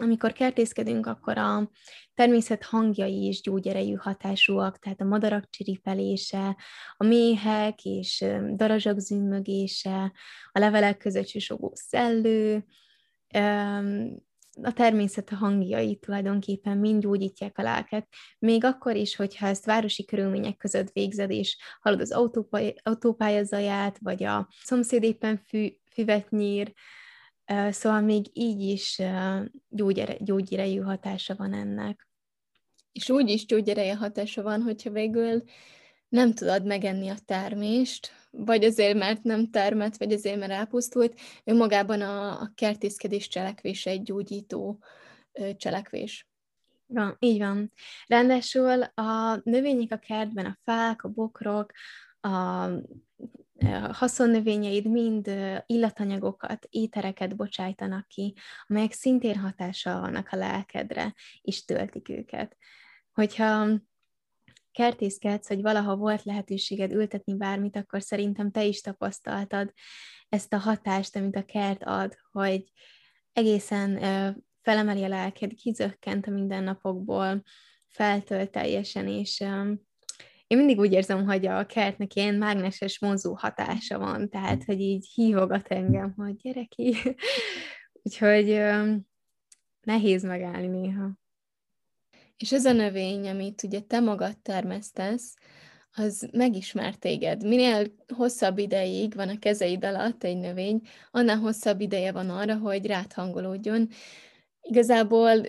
Amikor kertészkedünk, akkor a természet hangjai is gyógyerejű hatásúak, tehát a madarak csiripelése, a méhek és darazsak zümmögése, a levelek között susogó szellő, a természet hangjai tulajdonképpen mind gyógyítják a lelket, még akkor is, hogyha ezt városi körülmények között végzed, és hallod az autópálya zaját, vagy a szomszéd éppen fű, füvet nyír, szóval még így is gyógyere, gyógyirejű hatása van ennek. És úgy is gyógyereje hatása van, hogyha végül nem tudod megenni a termést, vagy azért, mert nem termett, vagy azért, mert elpusztult, önmagában a, a kertészkedés cselekvése egy gyógyító cselekvés. Van, így van. Ráadásul a növények a kertben, a fák, a bokrok, a haszonnövényeid mind illatanyagokat, étereket bocsájtanak ki, amelyek szintén hatással vannak a lelkedre, és töltik őket. Hogyha kertészkedsz, hogy valaha volt lehetőséged ültetni bármit, akkor szerintem te is tapasztaltad ezt a hatást, amit a kert ad, hogy egészen felemeli a lelked, kizökkent a mindennapokból, feltölt teljesen, és én mindig úgy érzem, hogy a kertnek ilyen mágneses vonzó hatása van, tehát, hogy így hívogat engem, hogy gyere ki. Úgyhogy nehéz megállni néha. És ez a növény, amit ugye te magad termesztesz, az megismer téged. Minél hosszabb ideig van a kezeid alatt egy növény, annál hosszabb ideje van arra, hogy rád hangolódjon. Igazából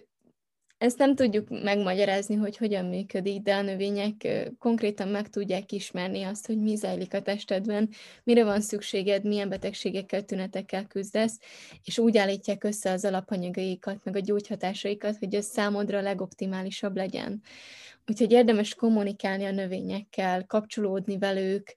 Ezt nem tudjuk megmagyarázni, hogy hogyan működik, de a növények konkrétan meg tudják ismerni azt, hogy mi zajlik a testedben, mire van szükséged, milyen betegségekkel, tünetekkel küzdesz, és úgy állítják össze az alapanyagaikat, meg a gyógyhatásaikat, hogy ez számodra legoptimálisabb legyen. Úgyhogy érdemes kommunikálni a növényekkel, kapcsolódni velük,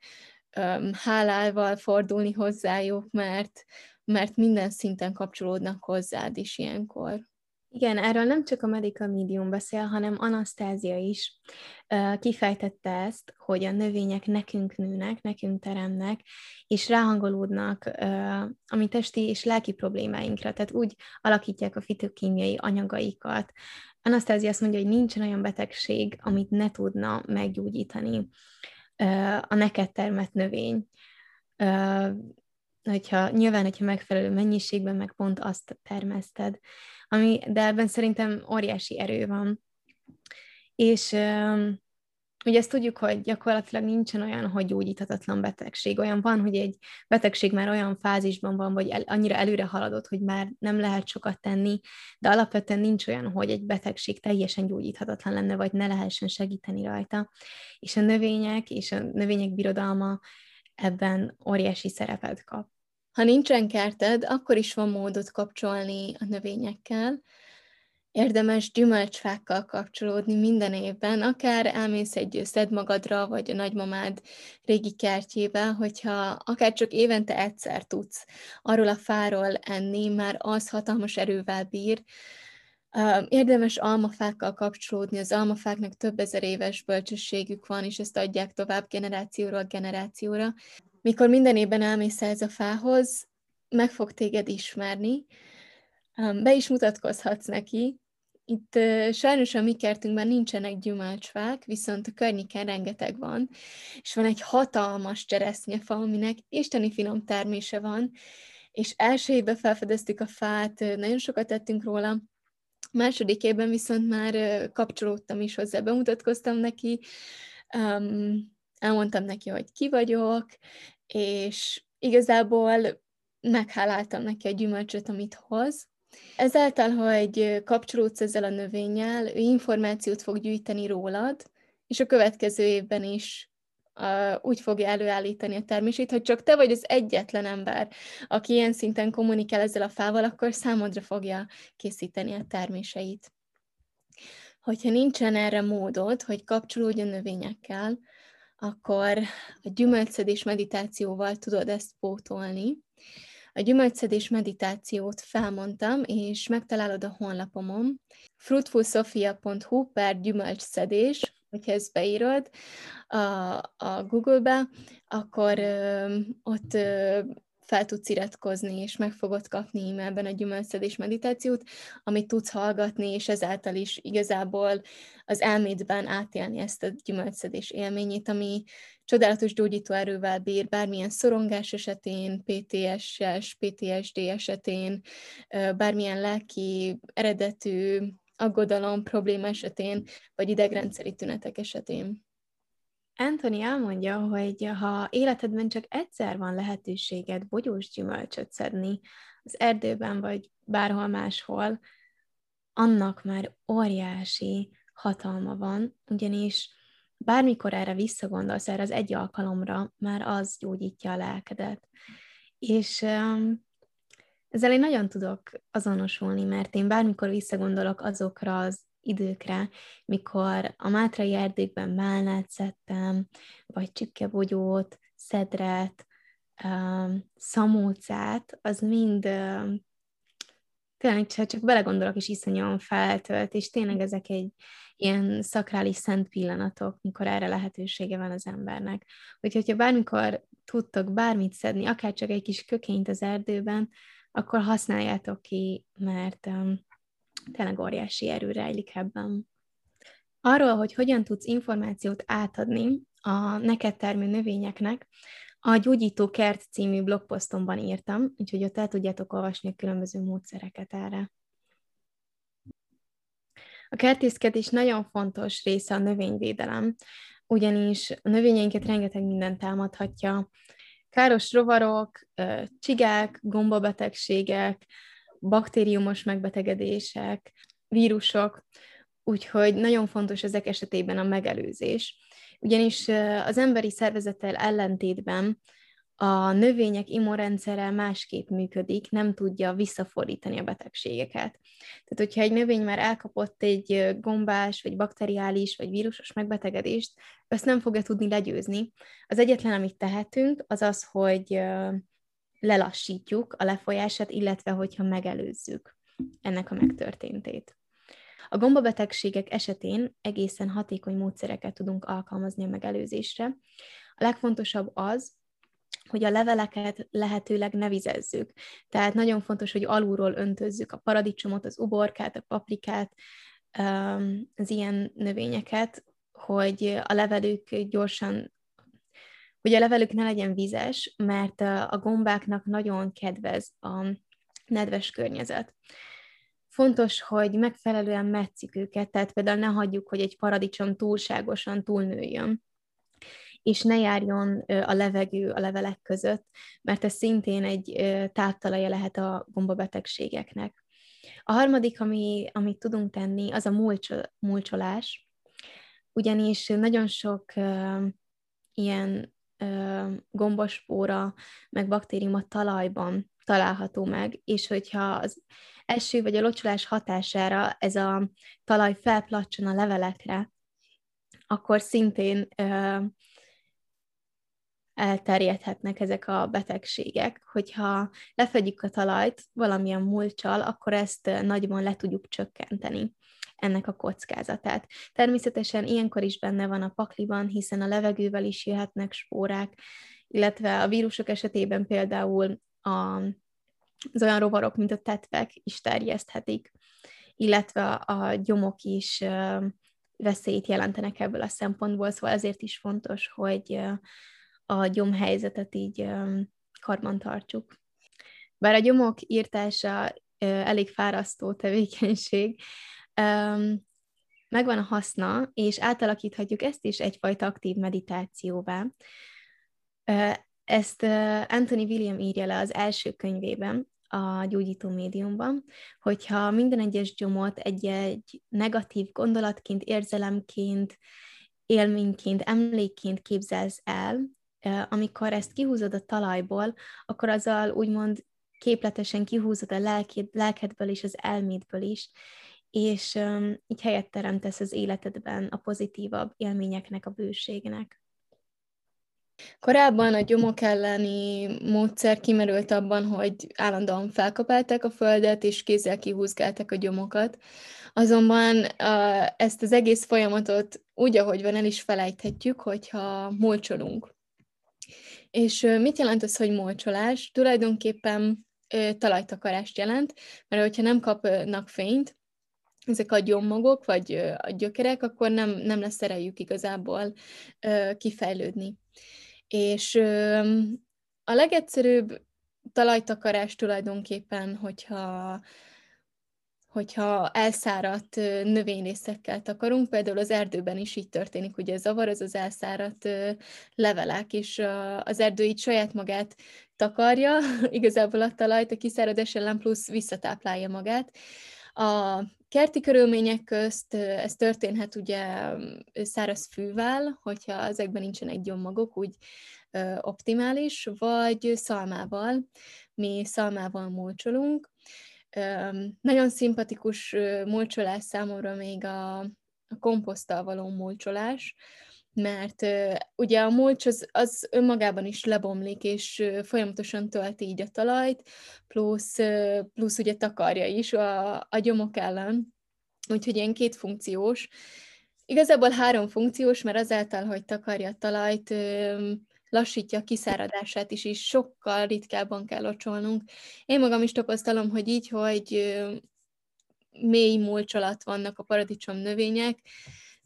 hálával fordulni hozzájuk, mert, mert minden szinten kapcsolódnak hozzád is ilyenkor. Igen, erről nem csak a Medical Medium beszél, hanem Anasztázia is kifejtette ezt, hogy a növények nekünk nőnek, nekünk teremnek, és ráhangolódnak a mi testi és lelki problémáinkra, tehát úgy alakítják a fitokémiai anyagaikat. Anasztázia azt mondja, hogy nincsen olyan betegség, amit ne tudna meggyógyítani a neked termett növény hogyha nyilván, hogyha megfelelő mennyiségben, meg pont azt termeszted, ami, de ebben szerintem óriási erő van. És ugye ezt tudjuk, hogy gyakorlatilag nincsen olyan, hogy gyógyíthatatlan betegség. Olyan van, hogy egy betegség már olyan fázisban van, vagy el, annyira előre haladott, hogy már nem lehet sokat tenni, de alapvetően nincs olyan, hogy egy betegség teljesen gyógyíthatatlan lenne, vagy ne lehessen segíteni rajta. És a növények és a növények birodalma ebben óriási szerepet kap. Ha nincsen kerted, akkor is van módot kapcsolni a növényekkel. Érdemes gyümölcsfákkal kapcsolódni minden évben, akár elmész egy szed magadra, vagy a nagymamád régi kertjébe, hogyha akár csak évente egyszer tudsz arról a fáról enni, már az hatalmas erővel bír, Érdemes almafákkal kapcsolódni, az almafáknak több ezer éves bölcsességük van, és ezt adják tovább generációról generációra. Mikor minden évben elmész ez a fához, meg fog téged ismerni, be is mutatkozhatsz neki. Itt sajnos a mi kertünkben nincsenek gyümölcsfák, viszont a környéken rengeteg van, és van egy hatalmas cseresznyefa, aminek isteni finom termése van, és első évben felfedeztük a fát, nagyon sokat tettünk róla, Második évben viszont már kapcsolódtam is hozzá, bemutatkoztam neki, um, elmondtam neki, hogy ki vagyok, és igazából megháláltam neki a gyümölcsöt, amit hoz. Ezáltal, hogy kapcsolódsz ezzel a növényel, ő információt fog gyűjteni rólad, és a következő évben is úgy fogja előállítani a termését, hogy csak te vagy az egyetlen ember, aki ilyen szinten kommunikál ezzel a fával, akkor számodra fogja készíteni a terméseit. Hogyha nincsen erre módod, hogy kapcsolódj a növényekkel, akkor a gyümölcszedés meditációval tudod ezt pótolni. A gyümölcszedés meditációt felmondtam, és megtalálod a honlapomon fruitfulsofia.hu per gyümölcsszedés, hogyha ezt beírod a, a Google-be, akkor ott fel tudsz iratkozni, és meg fogod kapni e-mailben a gyümölcszedés meditációt, amit tudsz hallgatni, és ezáltal is igazából az elmédben átélni ezt a gyümölcszedés élményét, ami csodálatos gyógyító erővel bír, bármilyen szorongás esetén, PTS-es, PTSD esetén, bármilyen lelki eredetű aggodalom, probléma esetén, vagy idegrendszeri tünetek esetén. Anthony elmondja, hogy ha életedben csak egyszer van lehetőséged bogyós gyümölcsöt szedni az erdőben, vagy bárhol máshol, annak már óriási hatalma van, ugyanis bármikor erre visszagondolsz, erre az egy alkalomra, már az gyógyítja a lelkedet. És um, ezzel én nagyon tudok azonosulni, mert én bármikor visszagondolok azokra az időkre, mikor a Mátrai erdőkben málnát szedtem, vagy csipkebogyót, szedret, um, szamócát, az mind um, tényleg csak, belegondolok, és iszonyúan feltölt, és tényleg ezek egy ilyen szakrális szent pillanatok, mikor erre lehetősége van az embernek. Úgyhogy, ha bármikor tudtok bármit szedni, akár csak egy kis kökényt az erdőben, akkor használjátok ki, mert um, tényleg óriási erő rejlik ebben. Arról, hogy hogyan tudsz információt átadni a neked termő növényeknek, a Gyógyító Kert című blogposztomban írtam, úgyhogy ott el tudjátok olvasni a különböző módszereket erre. A kertészkedés nagyon fontos része a növényvédelem, ugyanis a növényeinket rengeteg mindent támadhatja, káros rovarok, csigák, gombabetegségek, baktériumos megbetegedések, vírusok, Úgyhogy nagyon fontos ezek esetében a megelőzés. Ugyanis az emberi szervezettel ellentétben a növények immunrendszere másképp működik, nem tudja visszafordítani a betegségeket. Tehát, hogyha egy növény már elkapott egy gombás, vagy bakteriális, vagy vírusos megbetegedést, ezt nem fogja tudni legyőzni. Az egyetlen, amit tehetünk, az az, hogy lelassítjuk a lefolyását, illetve hogyha megelőzzük ennek a megtörténtét. A gombabetegségek esetén egészen hatékony módszereket tudunk alkalmazni a megelőzésre. A legfontosabb az, hogy a leveleket lehetőleg ne vizezzük. Tehát nagyon fontos, hogy alulról öntözzük a paradicsomot, az uborkát, a paprikát, az ilyen növényeket, hogy a levelük gyorsan, hogy a levelük ne legyen vizes, mert a gombáknak nagyon kedvez a nedves környezet. Fontos, hogy megfelelően metszik őket, tehát például ne hagyjuk, hogy egy paradicsom túlságosan túlnőjön és ne járjon a levegő a levelek között, mert ez szintén egy táptalaja lehet a gombabetegségeknek. A harmadik, ami, amit tudunk tenni, az a mulcsol, mulcsolás, ugyanis nagyon sok uh, ilyen uh, gombaspóra, meg baktérium a talajban található meg, és hogyha az eső vagy a locsolás hatására ez a talaj felplacson a levelekre, akkor szintén uh, elterjedhetnek ezek a betegségek. Hogyha lefedjük a talajt valamilyen mulcsal, akkor ezt nagyban le tudjuk csökkenteni ennek a kockázatát. Természetesen ilyenkor is benne van a pakliban, hiszen a levegővel is jöhetnek spórák, illetve a vírusok esetében például a, az olyan rovarok, mint a tetvek is terjeszthetik, illetve a gyomok is veszélyt jelentenek ebből a szempontból, szóval ezért is fontos, hogy a gyomhelyzetet így karban tartsuk. Bár a gyomok írtása elég fárasztó tevékenység, megvan a haszna, és átalakíthatjuk ezt is egyfajta aktív meditációvá. Ezt Anthony William írja le az első könyvében, a gyógyító médiumban, hogyha minden egyes gyomot egy-egy negatív gondolatként, érzelemként, élményként, emlékként képzelsz el, amikor ezt kihúzod a talajból, akkor azzal úgymond képletesen kihúzod a lelked, lelkedből és az elmédből is, és um, így helyet teremtesz az életedben a pozitívabb élményeknek, a bőségnek. Korábban a gyomok elleni módszer kimerült abban, hogy állandóan felkapálták a földet, és kézzel kihúzgálták a gyomokat. Azonban ezt az egész folyamatot úgy, ahogy van, el is felejthetjük, hogyha molcsolunk. És mit jelent az, hogy molcsolás? Tulajdonképpen talajtakarást jelent, mert hogyha nem kapnak fényt, ezek a gyommagok, vagy a gyökerek, akkor nem, nem lesz erejük igazából kifejlődni. És a legegyszerűbb talajtakarás tulajdonképpen, hogyha hogyha elszáradt növényrészekkel takarunk, például az erdőben is így történik, ugye zavar az az elszáradt levelek, és az erdő így saját magát takarja, igazából a talajt a kiszáradás ellen plusz visszatáplálja magát. A kerti körülmények közt ez történhet ugye száraz fűvel, hogyha ezekben nincsenek gyomagok, úgy optimális, vagy szalmával. Mi szalmával múlcsolunk, nagyon szimpatikus mulcsolás számomra még a, a komposzttal való mulcsolás, mert ugye a mulcs az, az önmagában is lebomlik, és folyamatosan tölti így a talajt, plusz, plusz ugye takarja is a, a gyomok ellen, úgyhogy ilyen két funkciós. Igazából három funkciós, mert azáltal, hogy takarja a talajt, lassítja a kiszáradását is, és sokkal ritkábban kell locsolnunk. Én magam is tapasztalom, hogy így, hogy mély mulcs alatt vannak a paradicsom növények,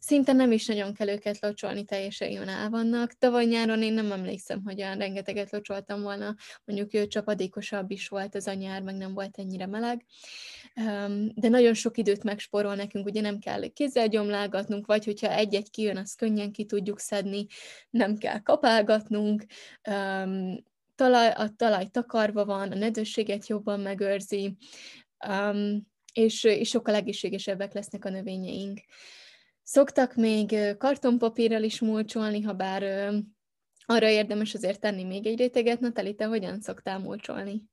szinte nem is nagyon kell őket locsolni, teljesen jól el vannak. Tavaly nyáron én nem emlékszem, hogy olyan rengeteget locsoltam volna, mondjuk ő csapadékosabb is volt az a nyár, meg nem volt ennyire meleg, de nagyon sok időt megsporol nekünk, ugye nem kell kézzel gyomlálgatnunk, vagy hogyha egy-egy kijön, azt könnyen ki tudjuk szedni, nem kell kapálgatnunk, talaj, a talaj takarva van, a nedvességet jobban megőrzi, és, és sokkal egészségesebbek lesznek a növényeink. Szoktak még kartonpapírral is mulcsolni, ha bár arra érdemes azért tenni még egy réteget. Natali, te hogyan szoktál mulcsolni?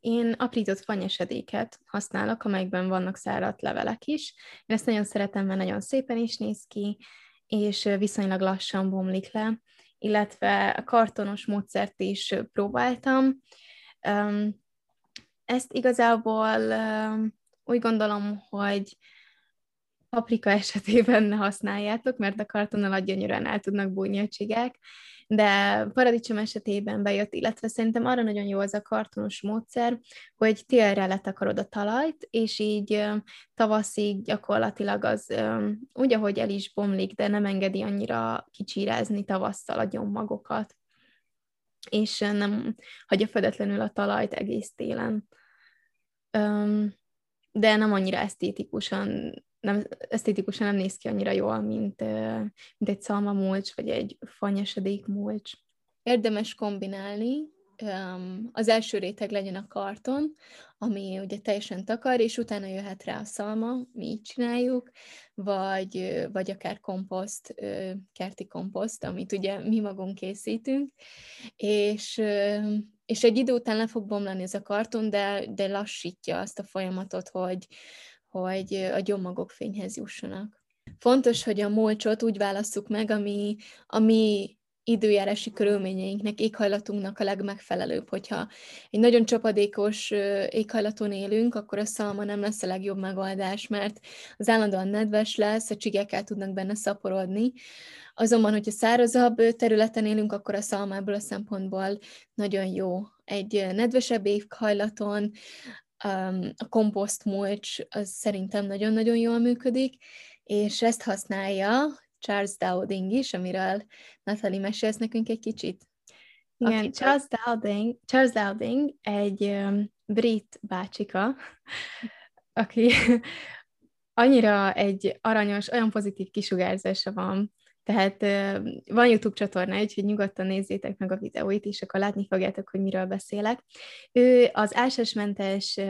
Én aprított fanyesedéket használok, amelyekben vannak száradt levelek is. Én ezt nagyon szeretem, mert nagyon szépen is néz ki, és viszonylag lassan bomlik le, illetve a kartonos módszert is próbáltam. Ezt igazából úgy gondolom, hogy paprika esetében használjátok, mert a kartonnal a gyönyörűen el tudnak bújni a csigák, de paradicsom esetében bejött, illetve szerintem arra nagyon jó az a kartonos módszer, hogy télre letakarod a talajt, és így tavaszig gyakorlatilag az úgy, ahogy el is bomlik, de nem engedi annyira kicsírázni tavasszal a gyommagokat, és nem hagyja fedetlenül a talajt egész télen. De nem annyira esztétikusan nem, esztétikusan nem néz ki annyira jól, mint, mint egy szalma mulcs, vagy egy fanyesedék mulcs. Érdemes kombinálni, az első réteg legyen a karton, ami ugye teljesen takar, és utána jöhet rá a szalma, mi így csináljuk, vagy, vagy akár komposzt, kerti komposzt, amit ugye mi magunk készítünk, és, és egy idő után le fog bomlani ez a karton, de, de lassítja azt a folyamatot, hogy, hogy a gyomagok fényhez jussanak. Fontos, hogy a molcsot úgy válasszuk meg, ami, ami időjárási körülményeinknek, éghajlatunknak a legmegfelelőbb. Hogyha egy nagyon csapadékos éghajlaton élünk, akkor a szalma nem lesz a legjobb megoldás, mert az állandóan nedves lesz, a csigek el tudnak benne szaporodni. Azonban, hogyha szárazabb területen élünk, akkor a szalma ebből a szempontból nagyon jó. Egy nedvesebb éghajlaton, a komposzt mulch az szerintem nagyon-nagyon jól működik, és ezt használja Charles Dowding is, amiről Natalie mesélsz nekünk egy kicsit. Igen, Aki Charles Dowding, Charles Dowding egy um, brit bácsika, aki annyira egy aranyos, olyan pozitív kisugárzása van, tehát van YouTube csatorna, úgyhogy nyugodtan nézzétek meg a videóit, és akkor látni fogjátok, hogy miről beszélek. Ő az ásásmentes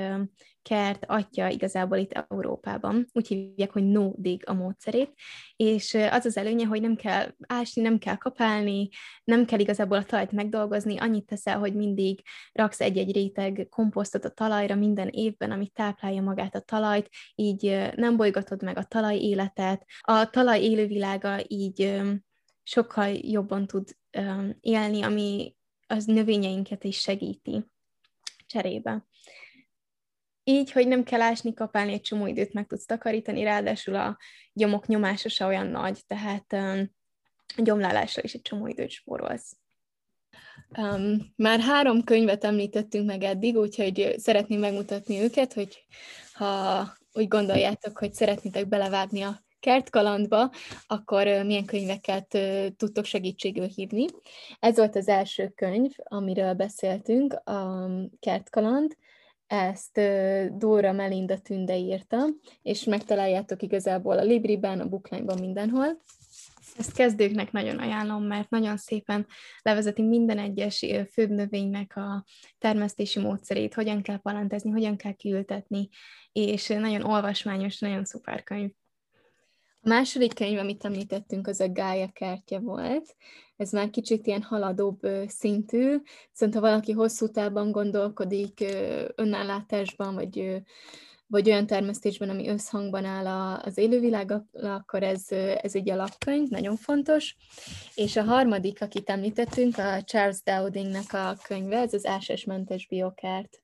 kert atya igazából itt Európában, úgy hívják, hogy no dig a módszerét, és az az előnye, hogy nem kell ásni, nem kell kapálni, nem kell igazából a talajt megdolgozni, annyit teszel, hogy mindig raksz egy-egy réteg komposztot a talajra minden évben, ami táplálja magát a talajt, így nem bolygatod meg a talaj életet, a talaj élővilága így sokkal jobban tud élni, ami az növényeinket is segíti cserébe. Így, hogy nem kell ásni, kapálni, egy csomó időt meg tudsz takarítani, ráadásul a gyomok nyomása se olyan nagy, tehát um, a gyomlálással is egy csomó időt spórolsz. Um, már három könyvet említettünk meg eddig, úgyhogy szeretném megmutatni őket, hogy ha úgy gondoljátok, hogy szeretnétek belevágni a kertkalandba, akkor milyen könyveket tudtok segítségül hívni. Ez volt az első könyv, amiről beszéltünk, a kertkaland. Ezt Dóra Melinda Tünde írta, és megtaláljátok igazából a Libriben, a Bookline-ban, mindenhol. Ezt kezdőknek nagyon ajánlom, mert nagyon szépen levezeti minden egyes főbb növénynek a termesztési módszerét, hogyan kell palantezni, hogyan kell kiültetni, és nagyon olvasmányos, nagyon szuper könyv. A második könyv, amit említettünk, az a Gája kertje volt. Ez már kicsit ilyen haladóbb szintű, viszont ha valaki hosszú távban gondolkodik önállátásban, vagy, vagy olyan termesztésben, ami összhangban áll az élővilággal, akkor ez, ez egy alapkönyv, nagyon fontos. És a harmadik, akit említettünk, a Charles Dowdingnek a könyve, ez az ásásmentes biokert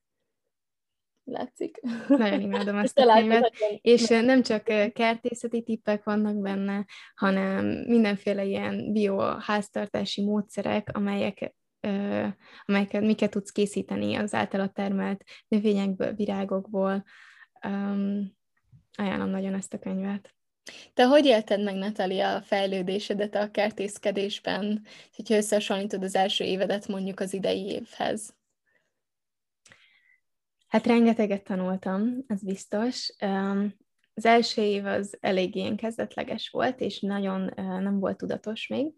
látszik. Nagyon imádom ezt a könyvet, és nem csak kertészeti tippek vannak benne, hanem mindenféle ilyen bioháztartási módszerek, amelyek amelyeket miket tudsz készíteni az általa termelt növényekből, virágokból. Um, ajánlom nagyon ezt a könyvet. Te hogy élted meg, Natalia, a fejlődésedet a kertészkedésben, hogyha összehasonlítod az első évedet mondjuk az idei évhez? Hát rengeteget tanultam, ez biztos. az első év az elég ilyen kezdetleges volt, és nagyon nem volt tudatos még.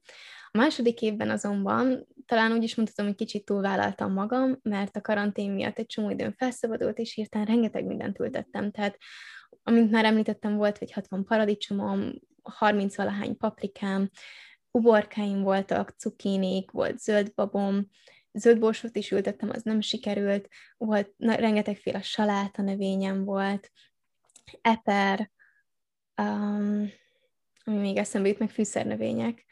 A második évben azonban talán úgy is mondhatom, hogy kicsit túlvállaltam magam, mert a karantén miatt egy csomó időm felszabadult, és hirtelen rengeteg mindent ültettem. Tehát, amint már említettem, volt egy 60 paradicsomom, 30 valahány paprikám, uborkáim voltak, cukinik, volt zöld babom, zöld borsot is ültettem, az nem sikerült, volt na, rengetegféle saláta növényem volt, eper, um, ami még eszembe jut, meg fűszernövények,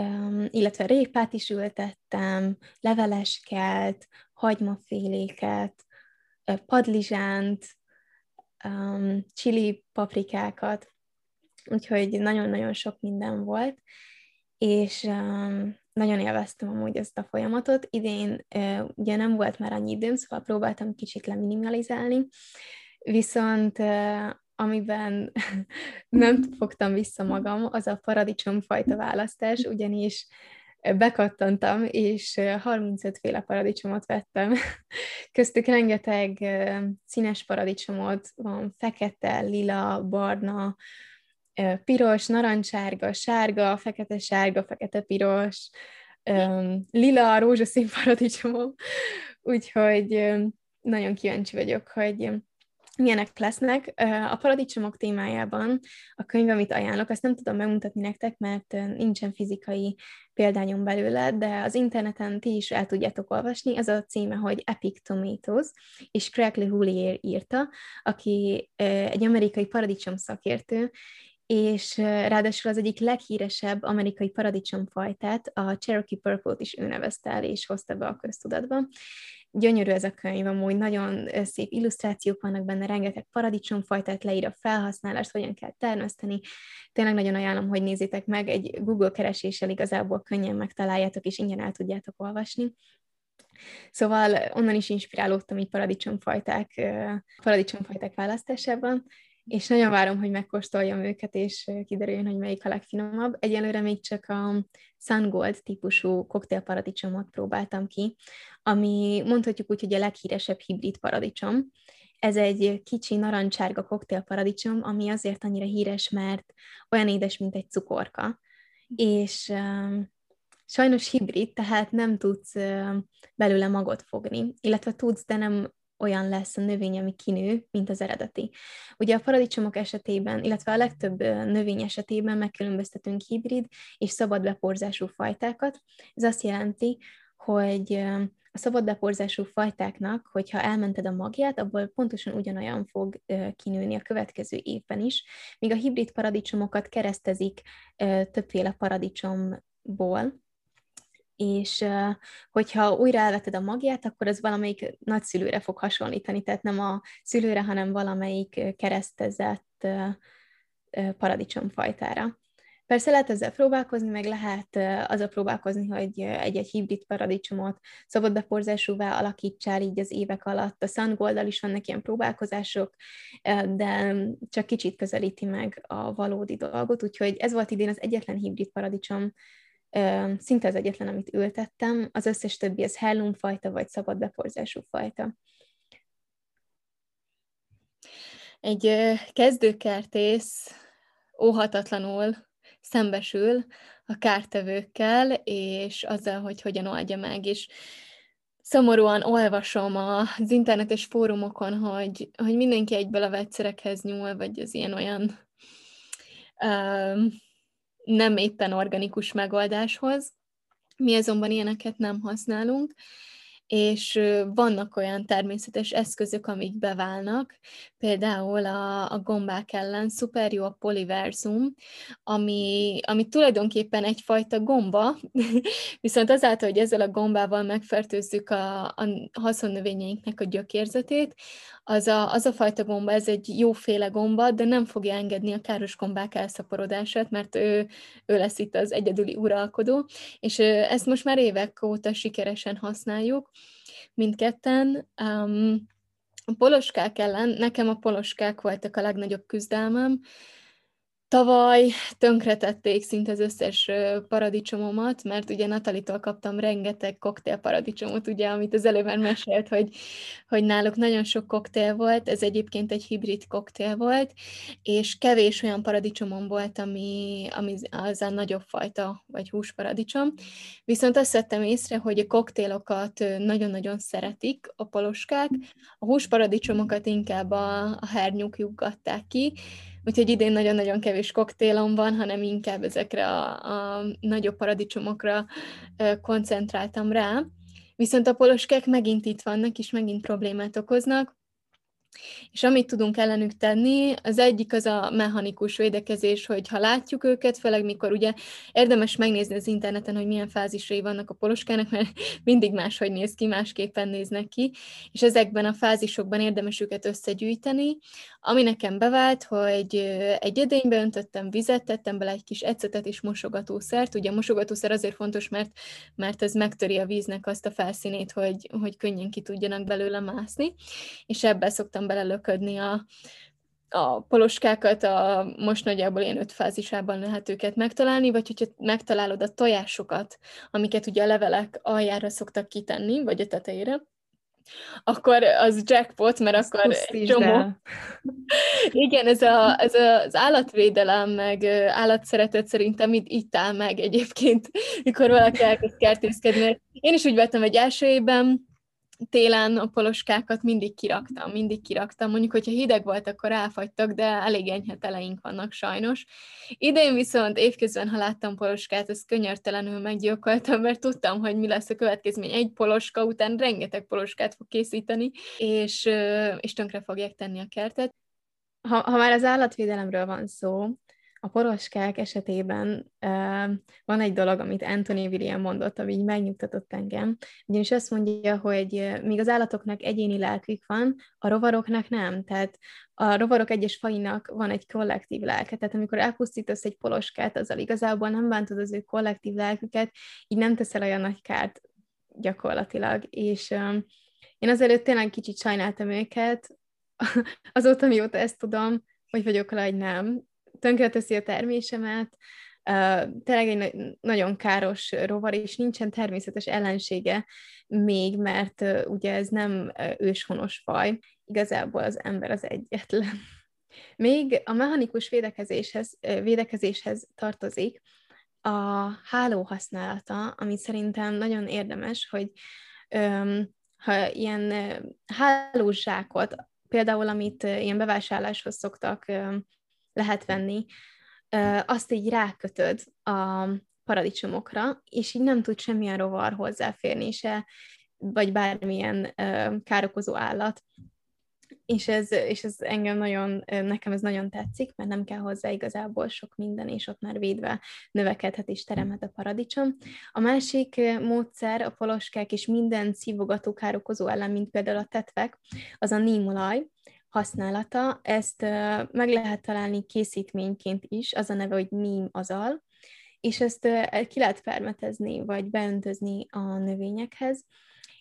um, illetve répát is ültettem, leveleskelt, hagymaféléket, padlizsánt, um, chili paprikákat, úgyhogy nagyon-nagyon sok minden volt, és um, nagyon élveztem amúgy ezt a folyamatot. Idén ugye nem volt már annyi időm, szóval próbáltam kicsit leminimalizálni, viszont amiben nem fogtam vissza magam, az a paradicsomfajta választás, ugyanis bekattantam, és 35 féle paradicsomot vettem. Köztük rengeteg színes paradicsomot van, fekete, lila, barna, piros, narancsárga, sárga, fekete-sárga, fekete-piros, lila, rózsaszín paradicsomom. Úgyhogy nagyon kíváncsi vagyok, hogy milyenek lesznek. A paradicsomok témájában a könyv, amit ajánlok, azt nem tudom megmutatni nektek, mert nincsen fizikai példányom belőle, de az interneten ti is el tudjátok olvasni. Ez a címe, hogy Epic Tomatoes, és Craig Houllier írta, aki egy amerikai paradicsom szakértő, és ráadásul az egyik leghíresebb amerikai paradicsomfajtát, a Cherokee Purple-t is ő nevezte el, és hozta be a köztudatba. Gyönyörű ez a könyv, amúgy nagyon szép illusztrációk vannak benne, rengeteg paradicsomfajtát leír a felhasználást, hogyan kell termeszteni. Tényleg nagyon ajánlom, hogy nézzétek meg, egy Google kereséssel igazából könnyen megtaláljátok, és ingyen el tudjátok olvasni. Szóval onnan is inspirálódtam így paradicsomfajták, paradicsomfajták választásában, és nagyon várom, hogy megkóstoljam őket, és kiderüljön, hogy melyik a legfinomabb. Egyelőre még csak a Sun Gold típusú koktélparadicsomot próbáltam ki, ami mondhatjuk úgy, hogy a leghíresebb hibrid paradicsom. Ez egy kicsi narancsárga koktélparadicsom, ami azért annyira híres, mert olyan édes, mint egy cukorka. És uh, sajnos hibrid, tehát nem tudsz uh, belőle magot fogni, illetve tudsz, de nem olyan lesz a növény, ami kinő, mint az eredeti. Ugye a paradicsomok esetében, illetve a legtöbb növény esetében megkülönböztetünk hibrid és szabad beporzású fajtákat. Ez azt jelenti, hogy a szabad beporzású fajtáknak, hogyha elmented a magját, abból pontosan ugyanolyan fog kinőni a következő évben is, míg a hibrid paradicsomokat keresztezik többféle paradicsomból, és hogyha újra elveted a magját, akkor az valamelyik nagyszülőre fog hasonlítani, tehát nem a szülőre, hanem valamelyik keresztezett paradicsomfajtára. Persze lehet ezzel próbálkozni, meg lehet az a próbálkozni, hogy egy-egy hibrid paradicsomot szabad beporzásúvá alakítsál így az évek alatt. A Sungold-dal is vannak ilyen próbálkozások, de csak kicsit közelíti meg a valódi dolgot, úgyhogy ez volt idén az egyetlen hibrid paradicsom, szinte az egyetlen, amit ültettem, az összes többi az hellum fajta, vagy szabad beporzású fajta. Egy kezdőkertész óhatatlanul szembesül a kártevőkkel, és azzal, hogy hogyan oldja meg, és szomorúan olvasom az internetes fórumokon, hogy, hogy mindenki egyből a vegyszerekhez nyúl, vagy az ilyen olyan um, nem éppen organikus megoldáshoz. Mi azonban ilyeneket nem használunk, és vannak olyan természetes eszközök, amik beválnak, például a, a gombák ellen szuper jó a poliverzum, ami, ami tulajdonképpen egyfajta gomba, viszont azáltal, hogy ezzel a gombával megfertőzzük a, a haszonnövényeinknek a gyökérzetét, az a, az a fajta gomba, ez egy jóféle gomba, de nem fogja engedni a káros gombák elszaporodását, mert ő, ő lesz itt az egyedüli uralkodó, és ezt most már évek óta sikeresen használjuk, mindketten. Um, a poloskák ellen, nekem a poloskák voltak a legnagyobb küzdelmem, Tavaly tönkretették szinte az összes paradicsomomat, mert ugye Natalitól kaptam rengeteg koktélparadicsomot, ugye, amit az előbb már mesélt, hogy, hogy náluk nagyon sok koktél volt, ez egyébként egy hibrid koktél volt, és kevés olyan paradicsomom volt, ami, ami az a nagyobb fajta, vagy húsparadicsom. Viszont azt vettem észre, hogy a koktélokat nagyon-nagyon szeretik a poloskák, a húsparadicsomokat inkább a, a hernyúkjukgatták ki, Úgyhogy idén nagyon-nagyon kevés koktélom van, hanem inkább ezekre a, a nagyobb paradicsomokra koncentráltam rá. Viszont a poloskák megint itt vannak, és megint problémát okoznak. És amit tudunk ellenük tenni, az egyik az a mechanikus védekezés, hogy ha látjuk őket, főleg mikor ugye érdemes megnézni az interneten, hogy milyen fázisai vannak a poloskának, mert mindig máshogy néz ki, másképpen néznek ki, és ezekben a fázisokban érdemes őket összegyűjteni. Ami nekem bevált, hogy egy edénybe öntöttem vizet, tettem bele egy kis ecetet és mosogatószert. Ugye a mosogatószer azért fontos, mert, mert ez megtöri a víznek azt a felszínét, hogy, hogy könnyen ki tudjanak belőle mászni, és ebbe szoktam belelöködni a, a poloskákat, a, most nagyjából ilyen öt fázisában lehet őket megtalálni, vagy hogyha megtalálod a tojásokat, amiket ugye a levelek aljára szoktak kitenni, vagy a tetejére, akkor az jackpot, mert Ezt akkor egy csomó... Igen, ez, a, ez a, az állatvédelem, meg állatszeretet szerintem itt, itt áll meg egyébként, mikor valaki elkezd kertészkedni. Én is úgy vettem egy első évben, télen a poloskákat mindig kiraktam, mindig kiraktam. Mondjuk, hogyha hideg volt, akkor elfagytak, de elég enyhe teleink vannak sajnos. Idén viszont évközben, ha láttam poloskát, ezt könyörtelenül meggyilkoltam, mert tudtam, hogy mi lesz a következmény. Egy poloska után rengeteg poloskát fog készíteni, és, és tönkre fogják tenni a kertet. Ha, ha már az állatvédelemről van szó, a poroskák esetében van egy dolog, amit Anthony William mondott, ami így megnyugtatott engem, ugyanis azt mondja, hogy míg az állatoknak egyéni lelkük van, a rovaroknak nem. Tehát a rovarok egyes fainak van egy kollektív lelke, tehát amikor elpusztítasz egy poloskát, azzal igazából nem bántod az ő kollektív lelküket, így nem teszel olyan nagy kárt gyakorlatilag, és um, én azelőtt tényleg kicsit sajnáltam őket, azóta mióta ezt tudom, hogy vagyok rá, hogy nem, tönkreteszi a termésemet, uh, tényleg egy nagyon káros rovar, és nincsen természetes ellensége még, mert uh, ugye ez nem uh, őshonos faj, igazából az ember az egyetlen. Még a mechanikus védekezéshez, védekezéshez tartozik a háló használata, ami szerintem nagyon érdemes, hogy um, ha ilyen hálózsákot, például amit ilyen bevásárláshoz szoktak lehet venni, azt így rákötöd a paradicsomokra, és így nem tud semmilyen rovar hozzáférni se, vagy bármilyen károkozó állat. És ez, és ez engem nagyon, nekem ez nagyon tetszik, mert nem kell hozzá igazából sok minden, és ott már védve növekedhet és teremhet a paradicsom. A másik módszer a poloskák és minden szívogató károkozó ellen, mint például a tetvek, az a nímolaj, használata. Ezt meg lehet találni készítményként is, az a neve, hogy neem azal, és ezt ki lehet fermetezni, vagy beöntözni a növényekhez,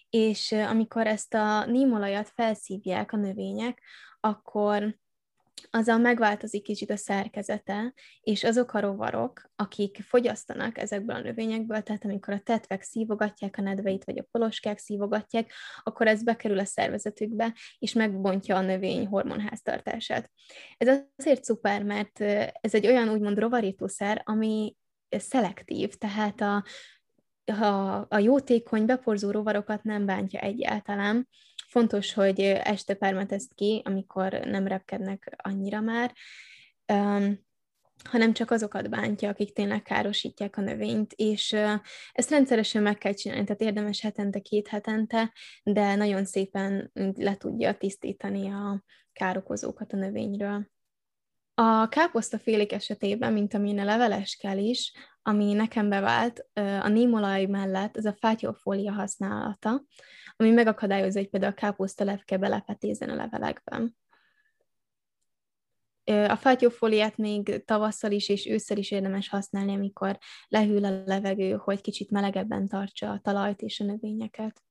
és amikor ezt a nímolajat felszívják a növények, akkor azzal megváltozik kicsit a szerkezete, és azok a rovarok, akik fogyasztanak ezekből a növényekből, tehát amikor a tetvek szívogatják a nedveit, vagy a poloskák szívogatják, akkor ez bekerül a szervezetükbe, és megbontja a növény hormonháztartását. Ez azért szuper, mert ez egy olyan úgymond rovarítószer, ami szelektív, tehát a, a, a jótékony, beporzó rovarokat nem bántja egyáltalán, Fontos, hogy este permetezd ki, amikor nem repkednek annyira már, um, hanem csak azokat bántja, akik tényleg károsítják a növényt, és ezt rendszeresen meg kell csinálni, tehát érdemes hetente, két hetente, de nagyon szépen le tudja tisztítani a károkozókat a növényről. A káposztafélék esetében, mint amilyen a leveles kell is, ami nekem bevált, a némolaj mellett az a fátyolfólia használata, ami megakadályozza, hogy például a káposzta levke belepetézzen a levelekben. A fátyófóliát még tavasszal is és ősszel is érdemes használni, amikor lehűl a levegő, hogy kicsit melegebben tartsa a talajt és a növényeket.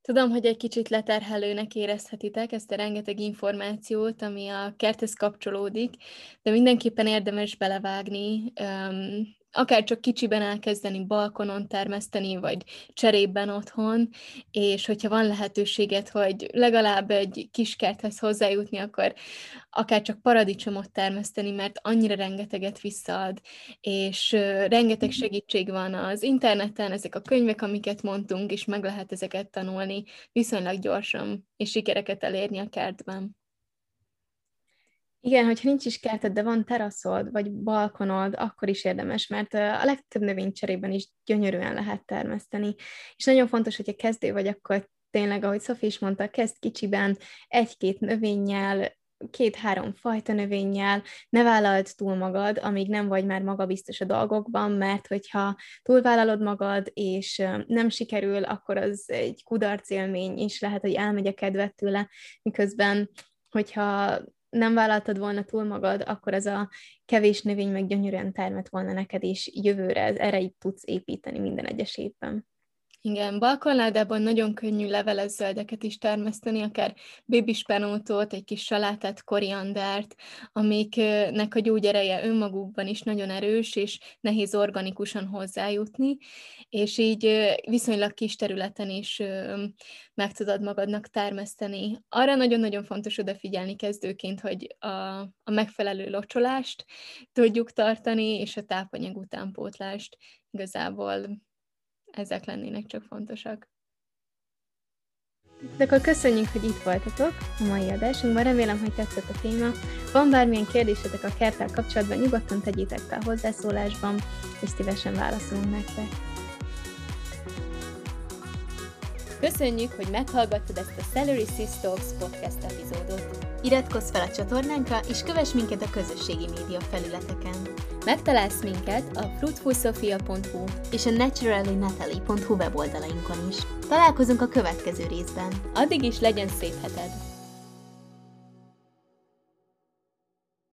Tudom, hogy egy kicsit leterhelőnek érezhetitek ezt a rengeteg információt, ami a kerthez kapcsolódik, de mindenképpen érdemes belevágni, akár csak kicsiben elkezdeni balkonon termeszteni, vagy cserében otthon, és hogyha van lehetőséget, hogy legalább egy kis kerthez hozzájutni, akkor akár csak paradicsomot termeszteni, mert annyira rengeteget visszaad, és rengeteg mhm. segítség van az interneten, ezek a könyvek, amiket mondtunk, és meg lehet ezeket tanulni viszonylag gyorsan, és sikereket elérni a kertben. Igen, hogyha nincs is kerted, de van teraszod, vagy balkonod, akkor is érdemes, mert a legtöbb növénycserében is gyönyörűen lehet termeszteni. És nagyon fontos, hogyha kezdő vagy, akkor tényleg, ahogy Szofi is mondta, kezd kicsiben, egy-két növényel, két-három fajta növényel, ne vállald túl magad, amíg nem vagy már magabiztos a dolgokban, mert hogyha túlvállalod magad, és nem sikerül, akkor az egy kudarc élmény, és lehet, hogy elmegy a kedvet tőle, miközben hogyha nem vállaltad volna túl magad, akkor ez a kevés növény meg gyönyörűen termett volna neked, és jövőre ez erre tudsz építeni minden egyes évben. Igen, balkonládában nagyon könnyű leveles zöldeket is termeszteni, akár bébispenótot, egy kis salátát, koriandert, amiknek a gyógyereje önmagukban is nagyon erős, és nehéz organikusan hozzájutni, és így viszonylag kis területen is meg tudod magadnak termeszteni. Arra nagyon-nagyon fontos odafigyelni kezdőként, hogy a, a megfelelő locsolást tudjuk tartani, és a tápanyag utánpótlást igazából ezek lennének csak fontosak. De akkor köszönjük, hogy itt voltatok a mai adásunkban. Remélem, hogy tetszett a téma. Van bármilyen kérdésetek a kerttel kapcsolatban, nyugodtan tegyétek fel hozzászólásban, és szívesen válaszolunk nektek. Köszönjük, hogy meghallgattad ezt a Celery Sis Talks podcast epizódot. Iratkozz fel a csatornánkra, és kövess minket a közösségi média felületeken. Megtalálsz minket a fruitfulsofia.hu és a naturallynatalie.hu weboldalainkon is. Találkozunk a következő részben. Addig is legyen szép heted!